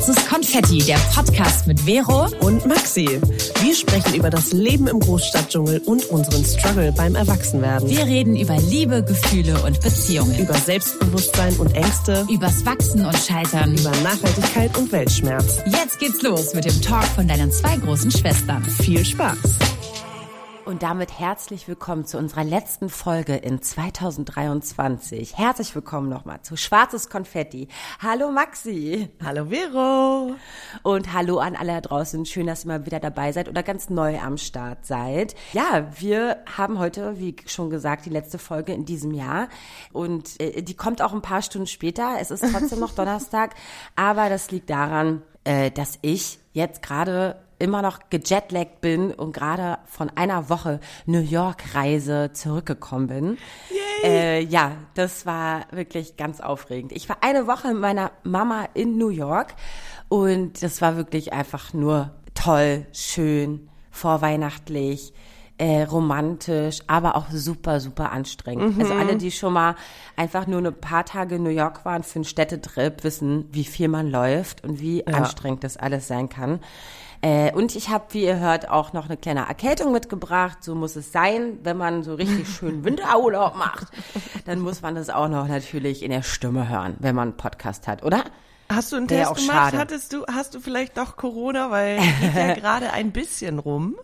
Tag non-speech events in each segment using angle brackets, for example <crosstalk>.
Schwarzes Konfetti, der Podcast mit Vero und Maxi. Wir sprechen über das Leben im Großstadtdschungel und unseren Struggle beim Erwachsenwerden. Wir reden über Liebe, Gefühle und Beziehungen. Über Selbstbewusstsein und Ängste. Übers Wachsen und Scheitern. Über Nachhaltigkeit und Weltschmerz. Jetzt geht's los mit dem Talk von deinen zwei großen Schwestern. Viel Spaß! Und damit herzlich willkommen zu unserer letzten Folge in 2023. Herzlich willkommen nochmal zu Schwarzes Konfetti. Hallo Maxi. Hallo Vero. Und hallo an alle da draußen. Schön, dass ihr mal wieder dabei seid oder ganz neu am Start seid. Ja, wir haben heute, wie schon gesagt, die letzte Folge in diesem Jahr. Und äh, die kommt auch ein paar Stunden später. Es ist trotzdem noch <laughs> Donnerstag. Aber das liegt daran, äh, dass ich jetzt gerade immer noch gejetlaggt bin und gerade von einer Woche New York Reise zurückgekommen bin. Äh, ja, das war wirklich ganz aufregend. Ich war eine Woche mit meiner Mama in New York und das war wirklich einfach nur toll, schön, vorweihnachtlich. Äh, romantisch, aber auch super, super anstrengend. Mhm. Also alle, die schon mal einfach nur ein paar Tage in New York waren für einen Städtetrip, wissen, wie viel man läuft und wie Ja. anstrengend das alles sein kann. Äh, und ich habe, wie ihr hört, auch noch eine kleine Erkältung mitgebracht. So muss es sein, wenn man so richtig <laughs> schön Winterurlaub macht. Dann muss man das auch noch natürlich in der Stimme hören, wenn man einen Podcast hat, oder? Hast du einen Test auch gemacht? schade. Hattest du, hast du vielleicht doch Corona, weil geht ja <laughs> gerade ein bisschen rum.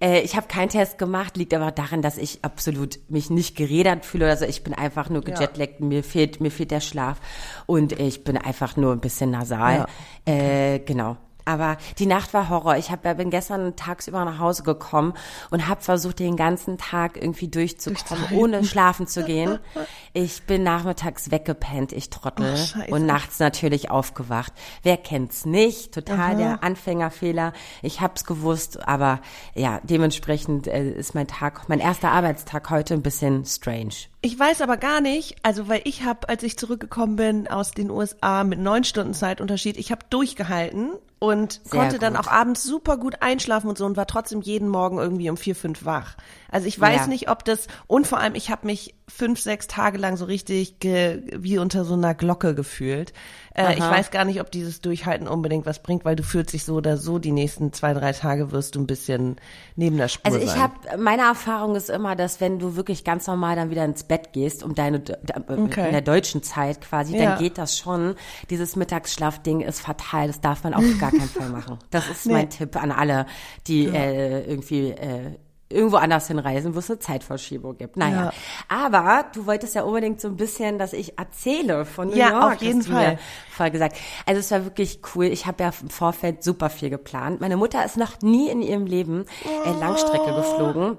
Äh, ich habe keinen Test gemacht, liegt aber daran, dass ich absolut mich nicht gerädert fühle. Also ich bin einfach nur Ja. gejetlaggt, mir fehlt, mir fehlt der Schlaf und ich bin einfach nur ein bisschen nasal. Äh, genau. Aber die Nacht war Horror. Ich hab, bin gestern tagsüber nach Hause gekommen und habe versucht, den ganzen Tag irgendwie durchzukommen, ohne schlafen zu gehen. <laughs> Ich bin nachmittags weggepennt, ich Trottel. Oh, und nachts natürlich aufgewacht. Wer kennt's nicht? Total der Anfängerfehler. Ich hab's gewusst, aber ja, dementsprechend äh, ist mein Tag, mein erster Arbeitstag heute ein bisschen strange. Ich weiß aber gar nicht, also weil ich habe, als ich zurückgekommen bin aus den USA mit neun Stunden Zeitunterschied, ich habe durchgehalten und Sehr konnte dann gut. auch abends super gut einschlafen und so und war trotzdem jeden Morgen irgendwie um vier, fünf wach. Also ich weiß Ja. nicht, ob das und vor allem ich habe mich fünf, sechs Tage lang so richtig ge, wie unter so einer Glocke gefühlt. Äh, ich weiß gar nicht, ob dieses Durchhalten unbedingt was bringt, weil du fühlst dich so oder so die nächsten zwei, drei Tage wirst du ein bisschen neben der Spur Also ich habe, meine Erfahrung ist immer, dass wenn du wirklich ganz normal dann wieder ins Bett gehst, um deine, äh, Okay. in der deutschen Zeit quasi, Ja. dann geht das schon. Dieses Mittagsschlafding ist fatal, das darf man auf gar keinen Fall machen. Das ist <laughs> mein Tipp an alle, die äh, irgendwie äh, irgendwo anders hinreisen, wo es eine Zeitverschiebung gibt. Naja, Ja. aber du wolltest ja unbedingt so ein bisschen, dass ich erzähle von New Ja, York. auf jeden Fall. Voll gesagt. Also es war wirklich cool. Ich habe ja im Vorfeld super viel geplant. Meine Mutter ist noch nie in ihrem Leben äh, Langstrecke geflogen.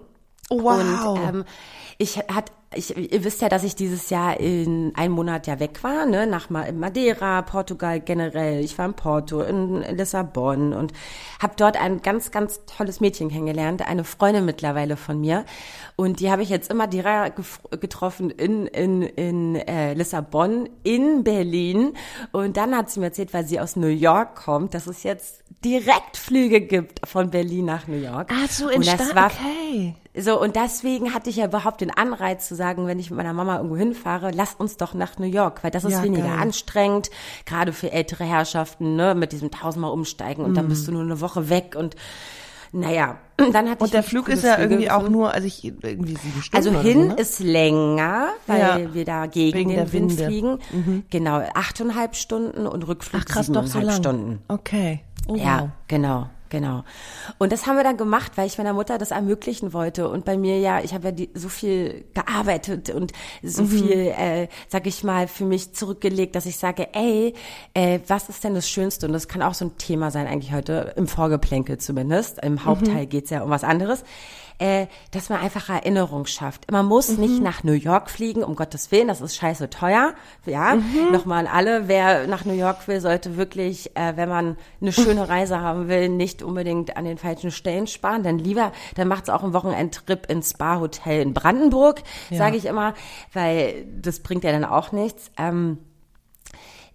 Oh, wow. Und ähm, ich hat ich, ihr wisst ja, dass ich dieses Jahr in einem Monat ja weg war, ne, nach Ma- Madeira, Portugal generell. Ich war in Porto, in Lissabon und habe dort ein ganz, ganz tolles Mädchen kennengelernt, eine Freundin mittlerweile von mir. Und die habe ich jetzt immer direkt gef- getroffen in, in, in äh, Lissabon, in Berlin. Und dann hat sie mir erzählt, weil sie aus New York kommt, dass es jetzt Direktflüge gibt von Berlin nach New York. Ah, so Und das entstanden. war Okay. So, und deswegen hatte ich ja überhaupt den Anreiz zu sagen, wenn ich mit meiner Mama irgendwo hinfahre, lass uns doch nach New York, weil das ist Ja, weniger geil. anstrengend, gerade für ältere Herrschaften, ne, mit diesem tausendmal umsteigen und dann bist du nur eine Woche weg und naja, <clears throat> dann hatte ich Und der Flug ist ja irgendwie auch nur, also ich irgendwie sieben Stunden. Also hin so, ne? ist länger, weil Ja. wir da gegen Wegen den Wind fliegen. Genau, achteinhalb Stunden und Rückflug Ach krass, doch so siebeneinhalb lang. Stunden. Okay. Oh, Ja, wow. genau, genau. Und das haben wir dann gemacht, weil ich meiner Mutter das ermöglichen wollte. Und bei mir ja, ich habe ja die, so viel gearbeitet und so Mhm. viel, äh, sag ich mal, für mich zurückgelegt, dass ich sage, ey, äh, was ist denn das Schönste? Und das kann auch so ein Thema sein eigentlich heute, im Vorgeplänkel zumindest. Im Hauptteil Mhm. geht's ja um was anderes. Äh, dass man einfach Erinnerung schafft. Man muss Mhm. nicht nach New York fliegen, um Gottes Willen, das ist scheiße teuer. Ja, Mhm. nochmal an alle, wer nach New York will, sollte wirklich, äh, wenn man eine schöne Reise haben will, nicht unbedingt an den falschen Stellen sparen, dann lieber, dann macht's auch einen Wochenendtrip ins Spa-Hotel in Brandenburg, sage ich immer, weil das bringt ja dann auch nichts. Ähm,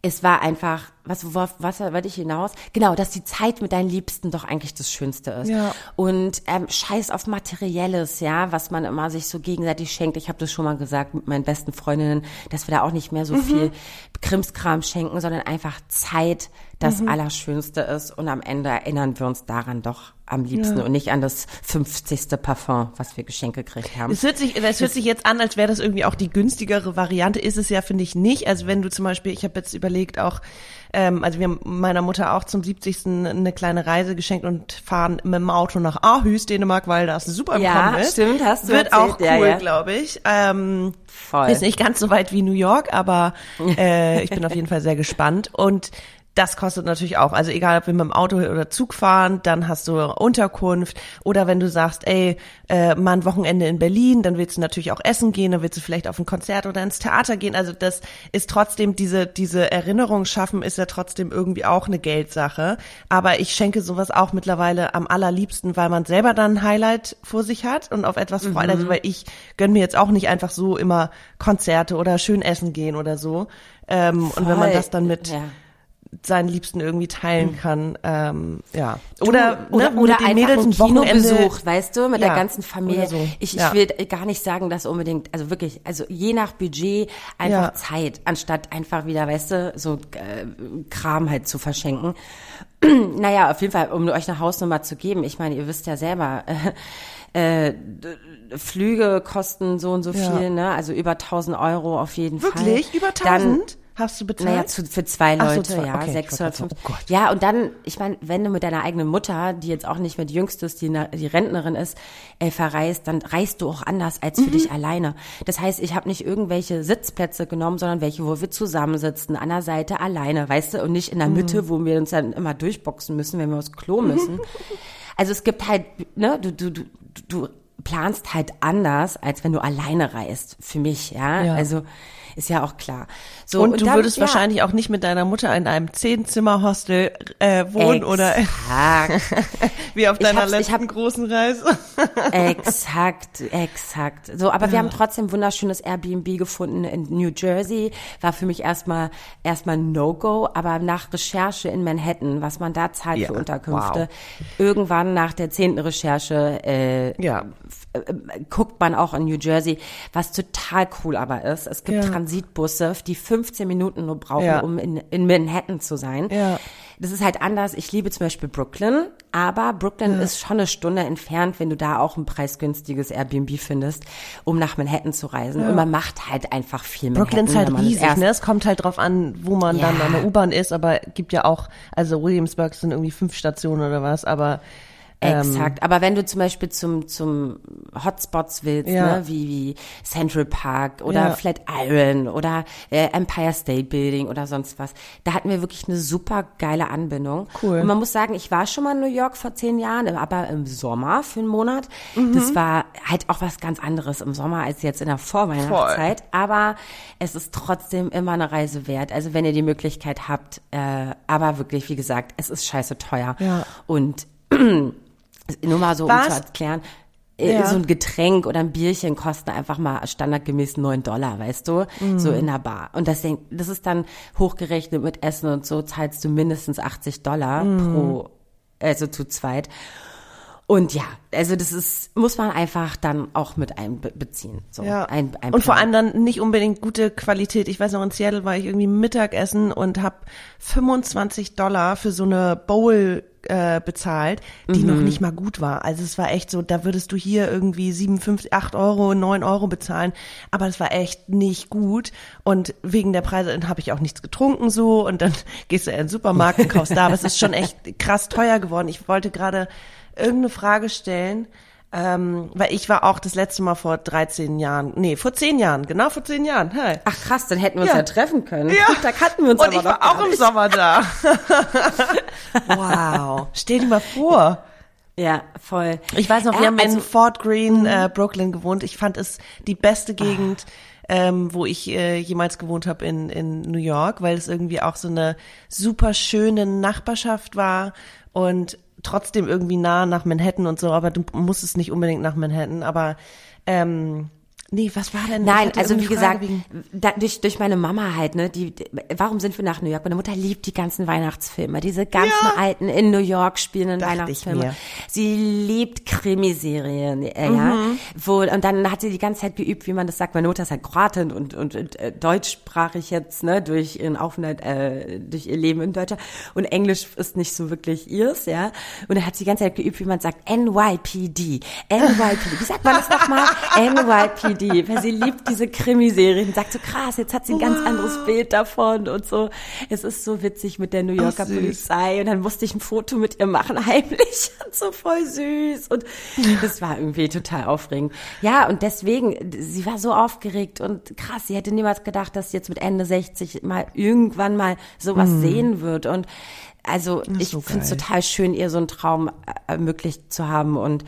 es war einfach was, worauf, was wollte ich hinaus? Genau, dass die Zeit mit deinen Liebsten doch eigentlich das Schönste ist. Ja. Und ähm, scheiß auf Materielles, ja, was man immer sich so gegenseitig schenkt. Ich habe das schon mal gesagt mit meinen besten Freundinnen, dass wir da auch nicht mehr so viel Krimskram schenken, sondern einfach Zeit das Allerschönste ist. Und am Ende erinnern wir uns daran doch am liebsten und nicht an das 50. Parfum, was wir geschenkt gekriegt haben. Es hört sich, es hört sich jetzt an, als wäre das irgendwie auch die günstigere Variante. Ist es ja, finde ich, nicht. Also wenn du zum Beispiel, ich habe jetzt überlegt auch, ähm, also wir haben meiner Mutter auch zum 70. eine kleine Reise geschenkt und fahren mit dem Auto nach Aarhus, Dänemark, weil das super im Ja, ist. stimmt, hast du Wird erzählt, auch ja, cool, ja. glaube ich. Ähm, Voll. Ist nicht ganz so weit wie New York, aber äh, ich bin auf jeden Fall sehr gespannt. Und das kostet natürlich auch. Also egal, ob wir mit dem Auto oder Zug fahren, dann hast du Unterkunft. Oder wenn du sagst, ey, äh, mal ein Wochenende in Berlin, dann willst du natürlich auch essen gehen, dann willst du vielleicht auf ein Konzert oder ins Theater gehen. Also das ist trotzdem, diese, diese Erinnerung schaffen ist ja trotzdem irgendwie auch eine Geldsache. Aber ich schenke sowas auch mittlerweile am allerliebsten, weil man selber dann ein Highlight vor sich hat und auf etwas freut. Also weil ich gönn mir jetzt auch nicht einfach so immer Konzerte oder schön essen gehen oder so. Ähm, und wenn man das dann mit Ja. Seinen Liebsten irgendwie teilen kann, ähm, ja. Oder, oder, ne, oder mit den einfach Mädels ein. Kinobesuch, weißt du, mit Ja, der ganzen Familie. oder so. Ich, ich Ja. will gar nicht sagen, dass unbedingt, also wirklich, also je nach Budget einfach Ja. Zeit, anstatt einfach wieder, weißt du, so äh, Kram halt zu verschenken. <clears throat> naja, auf jeden Fall, um euch eine Hausnummer zu geben, ich meine, ihr wisst ja selber, <laughs> äh, äh, Flüge kosten so und so Ja. viel, ne? Also über 1000 Euro auf jeden Fall. Wirklich? Über Dann, 1000? Hast du bezahlt? naja, zu, für zwei Ach so, Leute, zwei. ja, Okay, ich sechs wollte oder grad sagen, fünf. oh Gott. Ja, und dann, ich meine, wenn du mit deiner eigenen Mutter, die jetzt auch nicht mehr die jüngste ist, die, na- die Rentnerin ist, äh, verreist, dann reist du auch anders als für Mhm. dich alleine. Das heißt, ich habe nicht irgendwelche Sitzplätze genommen, sondern welche, wo wir zusammensitzen, an der Seite alleine, weißt du, und nicht in der Mhm. Mitte, wo wir uns dann immer durchboxen müssen, wenn wir aufs Klo müssen. <laughs> Also es gibt halt, ne, du, du, du, du planst halt anders, als wenn du alleine reist, für mich, ja. Ja. Also ist ja auch klar. So, und, du dann, würdest ja, wahrscheinlich auch nicht mit deiner Mutter in einem Zehn-Zimmer-Hostel äh, wohnen oder Exakt, <laughs> wie auf deiner letzten hab- großen Reise. exakt, exakt. So, aber wir haben trotzdem ein wunderschönes Airbnb gefunden in New Jersey. War für mich erstmal erstmal No-Go, aber nach Recherche in Manhattan, was man da zahlt Ja, für Unterkünfte, wow. irgendwann nach der zehnten Recherche äh, Ja. äh, guckt man auch in New Jersey, was total cool aber ist. Es gibt Ja. Transitbusse, die 15 Minuten nur brauchen, Ja. um in, in Manhattan zu sein. Ja. Das ist halt anders. Ich liebe zum Beispiel Brooklyn, aber Brooklyn ist schon eine Stunde entfernt, wenn du da auch ein preisgünstiges Airbnb findest, um nach Manhattan zu reisen. Und man macht halt einfach viel Brooklyn ist Manhattan, halt riesig, ne? Es kommt halt drauf an, wo man dann Ja. an der U-Bahn ist, aber gibt ja auch, also Williamsburg sind irgendwie fünf Stationen oder was, aber ähm, Exakt. Aber wenn du zum Beispiel zum, zum Hotspots willst, Ja. ne, wie, wie Central Park oder Ja. Flatiron oder äh, Empire State Building oder sonst was, da hatten wir wirklich eine super geile Anbindung. Cool. Und man muss sagen, ich war schon mal in New York vor zehn Jahren, aber im Sommer für einen Monat. Mhm. Das war halt auch was ganz anderes im Sommer als jetzt in der Vorweihnachtszeit. Aber es ist trotzdem immer eine Reise wert. Also wenn ihr die Möglichkeit habt, äh, aber wirklich, wie gesagt, es ist scheiße teuer. Ja. Und <clears throat> nur mal so, um Was? zu erklären, äh, Ja. so ein Getränk oder ein Bierchen kosten einfach mal standardgemäß neun Dollar, weißt du, so Mhm. in der Bar. Und das, das ist dann hochgerechnet mit Essen und so, zahlst du mindestens 80 Dollar Mhm. pro, also zu zweit. Und ja, also das ist, muss man einfach dann auch mit einbeziehen. So, Ja. ein, ein und vor allem dann nicht unbedingt gute Qualität. Ich weiß noch, in Seattle war ich irgendwie Mittagessen und habe 25 Dollar für so eine Bowl äh, bezahlt, die noch nicht mal gut war. Also es war echt so, da würdest du hier irgendwie 57, 8 Euro, 9 Euro bezahlen, aber es war echt nicht gut und wegen der Preise habe ich auch nichts getrunken so und dann <laughs> gehst du in den Supermarkt und kaufst da, aber es ist schon echt krass teuer geworden. Ich wollte gerade irgendeine Frage stellen, ähm, weil ich war auch das letzte Mal vor 13 Jahren, nee, vor 10 Jahren, genau vor 10 Jahren. Hey. Ach krass, dann hätten wir uns Ja. ja, treffen können. Ja. Da kannten wir uns Und aber ich war auch im nicht. Sommer da. <laughs> wow. Stell dir mal vor. Ja, voll. Ich weiß noch, wir haben also- in Fort Greene, äh, Brooklyn gewohnt. Ich fand es die beste Gegend, ähm, wo ich äh, jemals gewohnt habe in, in New York, weil es irgendwie auch so eine super schöne Nachbarschaft war und trotzdem irgendwie nah nach Manhattan und so, aber du musstest nicht unbedingt nach Manhattan, aber ähm, Nee, was war denn? Nein, also wie Frage gesagt, da, durch, durch meine Mama halt, ne, die, die, warum sind wir nach New York? Meine Mutter liebt die ganzen Weihnachtsfilme, diese ganzen Ja. alten in New York spielenden Dachte ich Weihnachtsfilme. Sie liebt Krimiserien, äh, Mhm. ja. Wo, und dann hat sie die ganze Zeit geübt, wie man das sagt. Meine Mutter ist halt Kroatin und, und, und äh, deutschsprachig jetzt, ne, durch ihren Aufenthalt, äh, durch ihr Leben in Deutschland. Und Englisch ist nicht so wirklich ihrs, ja. Und dann hat sie die ganze Zeit geübt, wie man sagt, NYPD, NYPD. Wie sagt man das nochmal? <laughs> NYPD. Weil sie liebt diese Krimiserien. Sagt so, krass, jetzt hat sie ein ganz anderes Bild davon und so. Es ist so witzig mit der New Yorker süß. Polizei. Und dann musste ich ein Foto mit ihr machen, <laughs> heimlich. Und so voll süß. Und das war irgendwie total aufregend. Ja, und deswegen, sie war so aufgeregt und krass, sie hätte niemals gedacht, dass sie jetzt mit Ende 60 mal irgendwann mal sowas sehen wird. Und also ich so finde es total schön, ihr so einen Traum äh, ermöglicht zu haben. Und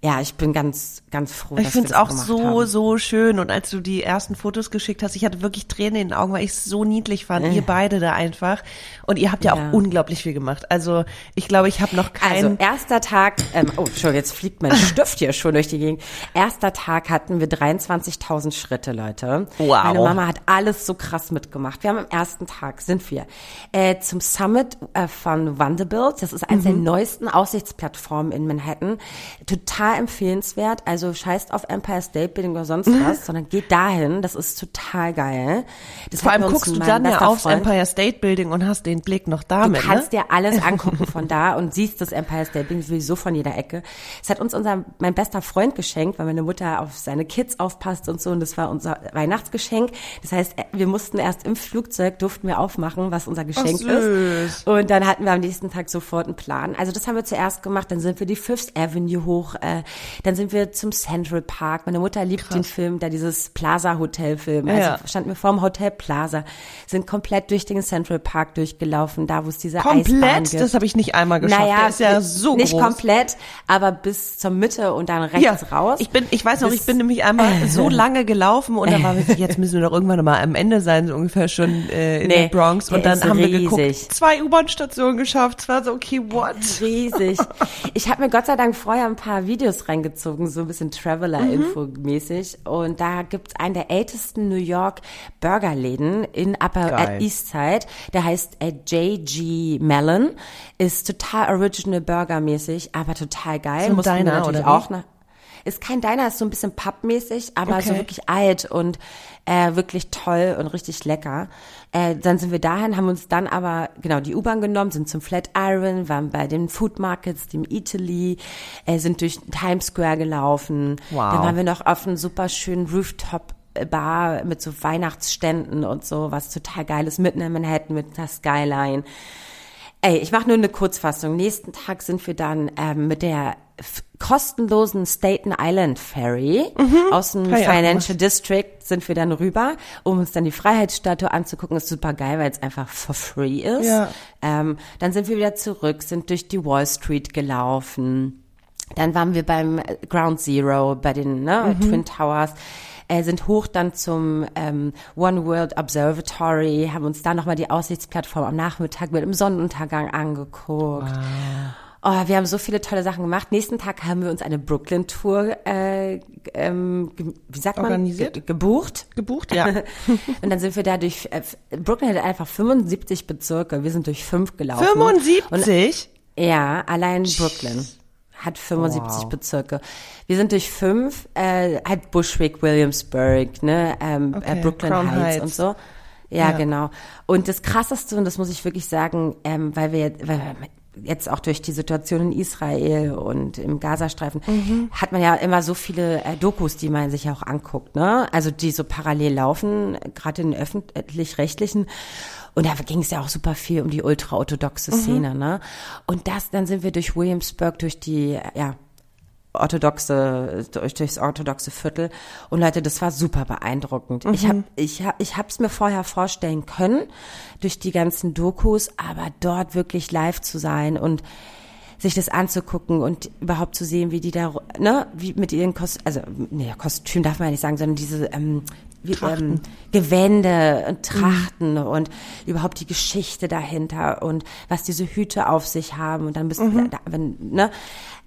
ja, ich bin ganz, ganz froh, Ich finde es auch so, haben. so schön. Und als du die ersten Fotos geschickt hast, ich hatte wirklich Tränen in den Augen, weil ich es so niedlich fand. Ihr beide da einfach. Und ihr habt ja, Ja. auch unglaublich viel gemacht. Also ich glaube, ich habe noch Also keinen. erster Tag, ähm, oh, schon jetzt fliegt mein <laughs> Stift hier schon durch die Gegend. Erster Tag hatten wir 23.000 Schritte, Leute. Wow. Meine Mama hat alles so krass mitgemacht. Wir haben am ersten Tag sind wir äh, zum Summit äh, von Vanderbilt. Das ist eines Mhm. der neuesten Aussichtsplattformen in Manhattan. Total empfehlenswert. Also scheißt auf Empire State Building oder sonst was, <laughs> sondern geht dahin. Das ist total geil. Das Vor allem guckst du dann ja aufs Freund- Empire State Building und hast den Blick noch damit. Du kannst ne? dir alles <laughs> angucken von da und siehst das Empire State Building sowieso von jeder Ecke. Es hat uns unser, mein bester Freund geschenkt, weil meine Mutter auf seine Kids aufpasst und so und das war unser Weihnachtsgeschenk. Das heißt, wir mussten erst im Flugzeug, durften wir aufmachen, was unser Geschenk süß. ist. Und dann hatten wir am nächsten Tag sofort einen Plan. Also das haben wir zuerst gemacht, dann sind wir die Fifth Avenue hoch, äh, dann sind wir zum Central Park. Meine Mutter liebt den Film, da dieses Plaza Hotel Film. Also Ja. standen wir vorm Hotel Plaza, sind komplett durch den Central Park durchgelaufen, da wo es diese Eisbahn Komplett? gibt. Das habe ich nicht einmal geschafft. Naja, Der ist ja so nicht groß. komplett, aber bis zur Mitte und dann rechts raus. Ich bin, ich weiß noch, Bis- ich bin nämlich einmal <laughs> so lange gelaufen und dann waren wir, so, jetzt müssen wir doch irgendwann mal am Ende sein, so ungefähr schon äh, in Nee, der Bronx. Und dann haben wir geguckt, riesig. zwei U-Bahn-Stationen geschafft. Es war so, okay, what? riesig. Ich habe mir Gott sei Dank vorher ein paar Videos reingezogen, so ein bisschen Traveler-Info-mäßig. Und da gibt's einen der ältesten New York Burgerläden in Upper Geil. East Side. Der heißt äh, J.G. Mellon. Ist total original Burger-mäßig, aber total geil. So Mussten Diner, natürlich oder wie? auch nach ist kein Diner, ist so ein bisschen pubmäßig, aber so Okay. wirklich alt und äh, wirklich toll und richtig lecker. Äh, dann sind wir dahin, haben uns dann aber genau die U-Bahn genommen, sind zum Flatiron, waren bei den Food Markets, dem Italy, äh, sind durch Times Square gelaufen. Wow. Dann waren wir noch auf einem super schönen Rooftop. Bar mit so Weihnachtsständen und so, was total geil ist, mitten in Manhattan mit der Skyline. Ey, ich mache nur eine Kurzfassung. Nächsten Tag sind wir dann ähm, mit der kostenlosen Staten Island Ferry aus dem auch Financial District sind wir dann rüber, um uns dann die Freiheitsstatue anzugucken. Ist super geil, weil es einfach for free ist. Ja. Ähm, dann sind wir wieder zurück, sind durch die Wall Street gelaufen. Dann waren wir beim Ground Zero, bei den ne, Twin Towers, äh, sind hoch dann zum ähm, One World Observatory, haben uns da nochmal die Aussichtsplattform am Nachmittag mit dem Sonnenuntergang angeguckt. Oh, wir haben so viele tolle Sachen gemacht. Nächsten Tag haben wir uns eine Brooklyn-Tour, äh, ähm, wie sagt man? Organisiert? Ge gebucht. Gebucht, ja. <laughs> Und dann sind wir da durch, äh, Brooklyn hat einfach 75 Bezirke. Wir sind durch fünf gelaufen. 75? Ja, allein Brooklyn hat 75 Bezirke. Wir sind durch fünf, äh, halt Bushwick, Williamsburg, ne, ähm, Okay, äh, Brooklyn Crown Heights, Heights. und so. Ja, Ja. genau. Und das Krasseste, und das muss ich wirklich sagen, ähm, weil wir, weil wir jetzt auch durch die Situation in Israel und im Gazastreifen, Mhm. hat man ja immer so viele äh, Dokus, die man sich auch anguckt, ne? Also die so parallel laufen, gerade in den öffentlich-rechtlichen. Und da ging es ja auch super viel um die ultraorthodoxe Szene, ne? Und das, dann sind wir durch Williamsburg, durch die, ja, orthodoxe durch durchs orthodoxe Viertel und Leute das war super beeindruckend. Ich habe ich hab, ich hab's mir vorher vorstellen können durch die ganzen Dokus aber dort wirklich live zu sein und sich das anzugucken und überhaupt zu sehen, wie die da, ne, wie mit ihren Kostüm, also, nee, Kostüm darf man ja nicht sagen, sondern diese ähm, wie, ähm, Gewände und Trachten und überhaupt die Geschichte dahinter und was diese Hüte auf sich haben und dann bist du da, wenn, ne?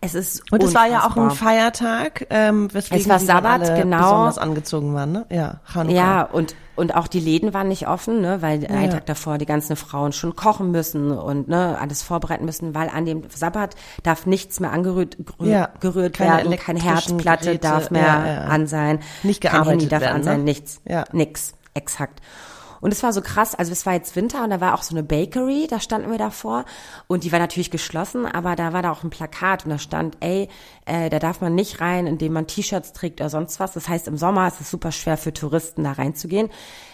Es ist Und es war ja auch ein unfassbar. Feiertag, ähm, weswegen Es war Sabbat, alle genau. besonders angezogen waren, ne? Ja, Chanukka. Ja, und, und auch die Läden waren nicht offen, ne, weil einen Ja. Tag davor die ganzen Frauen schon kochen müssen und ne, alles vorbereiten müssen, weil an dem Sabbat darf nichts mehr angerührt gerü- Ja, gerührt keine werden, keine Herdplatte Geräte, darf mehr ja, ja. an sein, Nicht kein gearbeitet Handy darf werden, an sein, ne? nichts, Ja. nix, exakt. Und es war so krass, also es war jetzt Winter und da war auch so eine Bakery, da standen wir davor und die war natürlich geschlossen, aber da war da auch ein Plakat und da stand, ey, äh, da darf man nicht rein, indem man T-Shirts trägt oder sonst was. Das heißt, im Sommer ist es super schwer für Touristen da reinzugehen.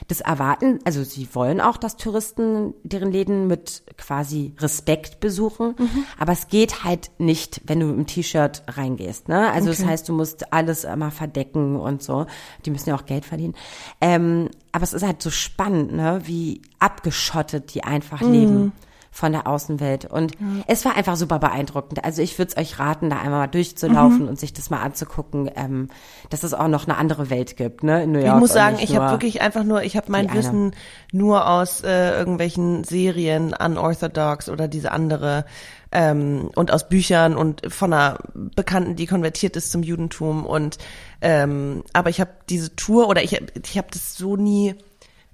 Das erwarten, also sie wollen auch, dass Touristen deren Läden mit quasi Respekt besuchen, aber es geht halt nicht, wenn du einem T-Shirt reingehst. Ne? Also das heißt, du musst alles immer verdecken und so. Die müssen ja auch Geld verdienen. Ähm, aber es ist halt so spannend, ne? wie abgeschottet die einfach leben von der Außenwelt. Und es war einfach super beeindruckend. Also ich würde es euch raten, da einmal mal durchzulaufen und sich das mal anzugucken, ähm, dass es auch noch eine andere Welt gibt, ne? In New York. Ich muss sagen, ich habe wirklich einfach nur, ich habe mein die eine. Wissen nur aus äh, irgendwelchen Serien, Unorthodox oder diese andere ähm, und aus Büchern und von einer Bekannten, die konvertiert ist zum Judentum und ähm, aber ich habe diese Tour oder ich ich habe das so nie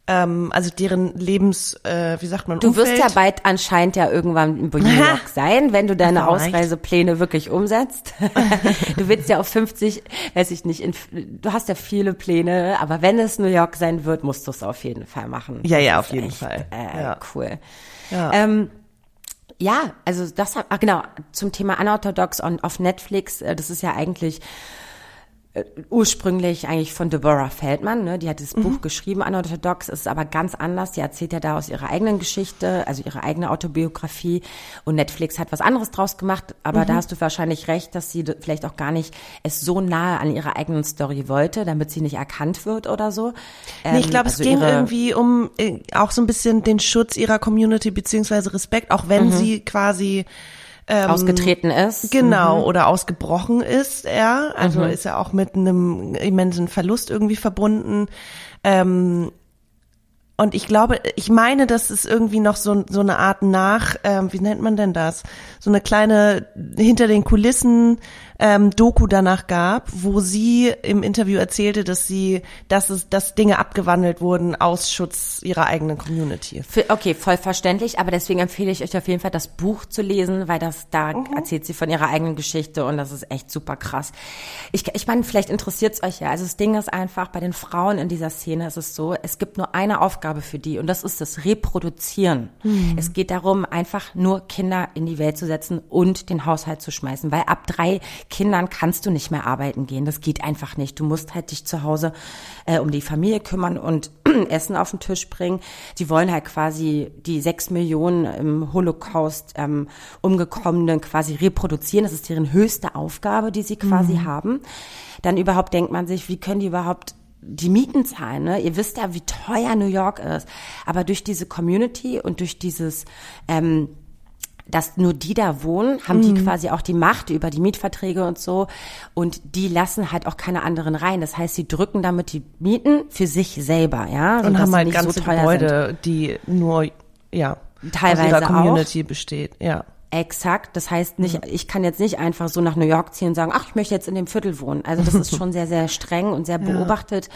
ähm, also deren Lebens äh, wie sagt man Du wirst ja bald anscheinend ja irgendwann in New York <laughs> sein, wenn du deine Vielleicht. Ausreisepläne wirklich umsetzt. <laughs> du willst ja auf 50, weiß ich nicht, in, du hast ja viele Pläne, aber wenn es New York sein wird, musst du es auf jeden Fall machen. Ja, ja, auf jeden echt, Fall. Äh, Ja. Cool. Ja. Ähm, ja, also das, ah, genau, zum Thema Unorthodox on, auf Netflix, äh, das ist ja eigentlich ursprünglich eigentlich von Deborah Feldman, ne? die hat das Buch geschrieben, Unorthodox, es ist aber ganz anders, die erzählt ja da aus ihrer eigenen Geschichte, also ihre eigene Autobiografie. Und Netflix hat was anderes draus gemacht, aber da hast du wahrscheinlich recht, dass sie vielleicht auch gar nicht es so nahe an ihrer eigenen Story wollte, damit sie nicht erkannt wird oder so. Nee, ich Ähm, glaube, also es ging irgendwie um äh, auch so ein bisschen den Schutz ihrer Community beziehungsweise Respekt, auch wenn sie quasi ähm, ausgetreten ist. Genau, Mhm. oder ausgebrochen ist er. Also ist er auch mit einem immensen Verlust irgendwie verbunden. Ähm, und ich glaube, ich meine, dass es irgendwie noch so, so eine Art nach, ähm, wie nennt man denn das? So eine kleine hinter den Kulissen ähm, Doku danach gab, wo sie im Interview erzählte, dass sie, dass es, dass Dinge abgewandelt wurden aus Schutz ihrer eigenen Community. Für, okay, voll verständlich, aber deswegen empfehle ich euch auf jeden Fall das Buch zu lesen, weil das da Mhm. erzählt sie von ihrer eigenen Geschichte und das ist echt super krass. Ich, ich meine, vielleicht interessiert es euch ja. Also das Ding ist einfach, bei den Frauen in dieser Szene ist es so, es gibt nur eine Aufgabe für die und das ist das Reproduzieren. Mhm. Es geht darum, einfach nur Kinder in die Welt zu setzen und den Haushalt zu schmeißen, weil ab drei Kindern kannst du nicht mehr arbeiten gehen. Das geht einfach nicht. Du musst halt dich zu Hause äh, um die Familie kümmern und <clears throat> Essen auf den Tisch bringen. Die wollen halt quasi die sechs Millionen im Holocaust ähm, umgekommenen quasi reproduzieren. Das ist deren höchste Aufgabe, die sie quasi haben. Dann überhaupt denkt man sich, wie können die überhaupt die Mieten zahlen, ne? Ihr wisst ja, wie teuer New York ist. Aber durch diese Community und durch dieses ähm, dass nur die da wohnen, haben die quasi auch die Macht über die Mietverträge und so. Und die lassen halt auch keine anderen rein. Das heißt, sie drücken damit die Mieten für sich selber, ja. Und haben halt ganze so Gebäude, die nur, ja, Teilweise aus ihrer Community besteht, ja. Exakt. Das heißt nicht, ich kann jetzt nicht einfach so nach New York ziehen und sagen, ach, ich möchte jetzt in dem Viertel wohnen. Also das ist <laughs> schon sehr, sehr streng und sehr beobachtet.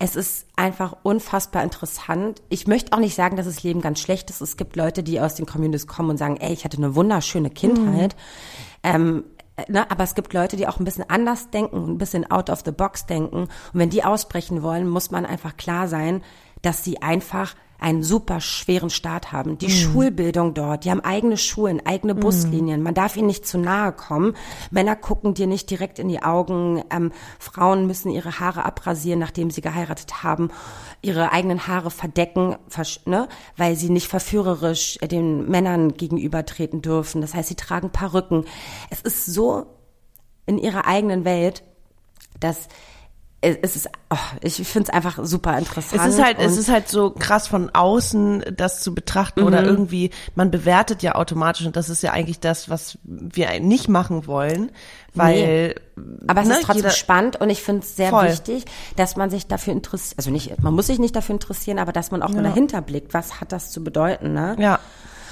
Es ist einfach unfassbar interessant. Ich möchte auch nicht sagen, dass das Leben ganz schlecht ist. Es gibt Leute, die aus den Communities kommen und sagen, ey, ich hatte eine wunderschöne Kindheit. Ähm, ne, aber es gibt Leute, die auch ein bisschen anders denken und ein bisschen out of the box denken. Und wenn die ausbrechen wollen, muss man einfach klar sein, dass sie einfach einen super schweren Start haben. Die Schulbildung dort, die haben eigene Schulen, eigene Buslinien. Man darf ihnen nicht zu nahe kommen. Männer gucken dir nicht direkt in die Augen. Ähm, Frauen müssen ihre Haare abrasieren, nachdem sie geheiratet haben, ihre eigenen Haare verdecken, ne, weil sie nicht verführerisch äh, den Männern gegenübertreten dürfen. Das heißt, sie tragen Perücken. Es ist so in ihrer eigenen Welt, dass es ist, oh, ich finde es einfach super interessant. Es ist halt, es ist halt so krass von außen, das zu betrachten oder Mhm. irgendwie, man bewertet ja automatisch und das ist ja eigentlich das, was wir nicht machen wollen, weil. Aber es ne, ist trotzdem jeder- spannend und ich finde es sehr Voll. wichtig, dass man sich dafür interessiert, also nicht, man muss sich nicht dafür interessieren, aber dass man auch mal dahinter blickt, was hat das zu bedeuten, ne? Ja.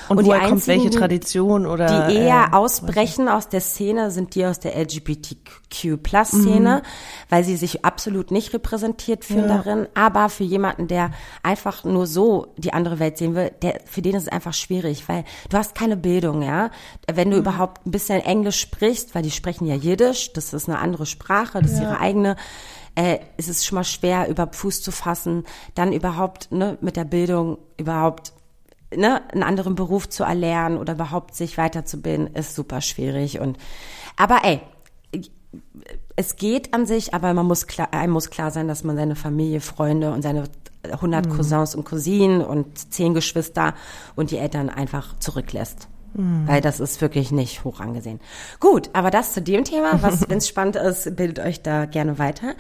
Und, Und die woher kommt welche einzigen, Tradition oder. Die eher äh, ausbrechen aus der Szene sind die aus der LGBTQ-Plus-Szene, Mhm. weil sie sich absolut nicht repräsentiert fühlen darin. Aber für jemanden, der einfach nur so die andere Welt sehen will, der, für den ist es einfach schwierig, weil du hast keine Bildung, ja. Wenn Mhm. du überhaupt ein bisschen Englisch sprichst, weil die sprechen ja Jiddisch, das ist eine andere Sprache, das ist ihre eigene äh, ist es schon mal schwer, über Fuß zu fassen, dann überhaupt ne, mit der Bildung überhaupt ne, einen anderen Beruf zu erlernen oder überhaupt sich weiterzubilden, ist super schwierig. Und aber ey, es geht an sich, aber man muss klar, einem muss klar sein, dass man seine Familie, Freunde und seine 100 Cousins und Cousinen und zehn Geschwister und die Eltern einfach zurücklässt. Weil das ist wirklich nicht hoch angesehen. Gut, aber das zu dem Thema, was, <laughs> wenn es spannend ist, bildet euch da gerne weiter.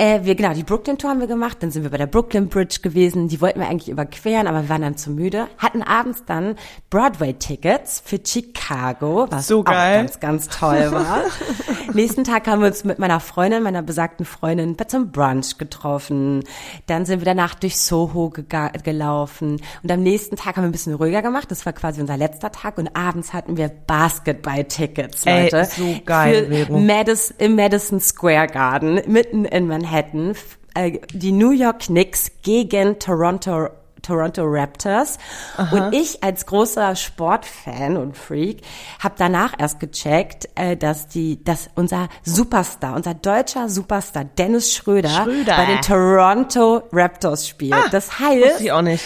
Äh, wir, genau, die Brooklyn Tour haben wir gemacht, dann sind wir bei der Brooklyn Bridge gewesen, die wollten wir eigentlich überqueren, aber wir waren dann zu müde, hatten abends dann Broadway-Tickets für Chicago, was So auch geil. ganz, ganz toll war. <laughs> Nächsten Tag haben wir uns mit meiner Freundin, meiner besagten Freundin, zum Brunch getroffen. Dann sind wir danach durch Soho gelaufen. Und am nächsten Tag haben wir ein bisschen ruhiger gemacht. Das war quasi unser letzter Tag. Und abends hatten wir Basketball-Tickets, Ey, Leute. so geil, Für Vero. Madis, im Madison Square Garden, mitten in Manhattan. F- äh, Die New York Knicks gegen Toronto Toronto Raptors. Und ich als großer Sportfan und Freak habe danach erst gecheckt, äh, dass die, dass unser Superstar, unser deutscher Superstar Dennis Schröder, Schröder. bei den Toronto Raptors spielt. Ah, das heißt,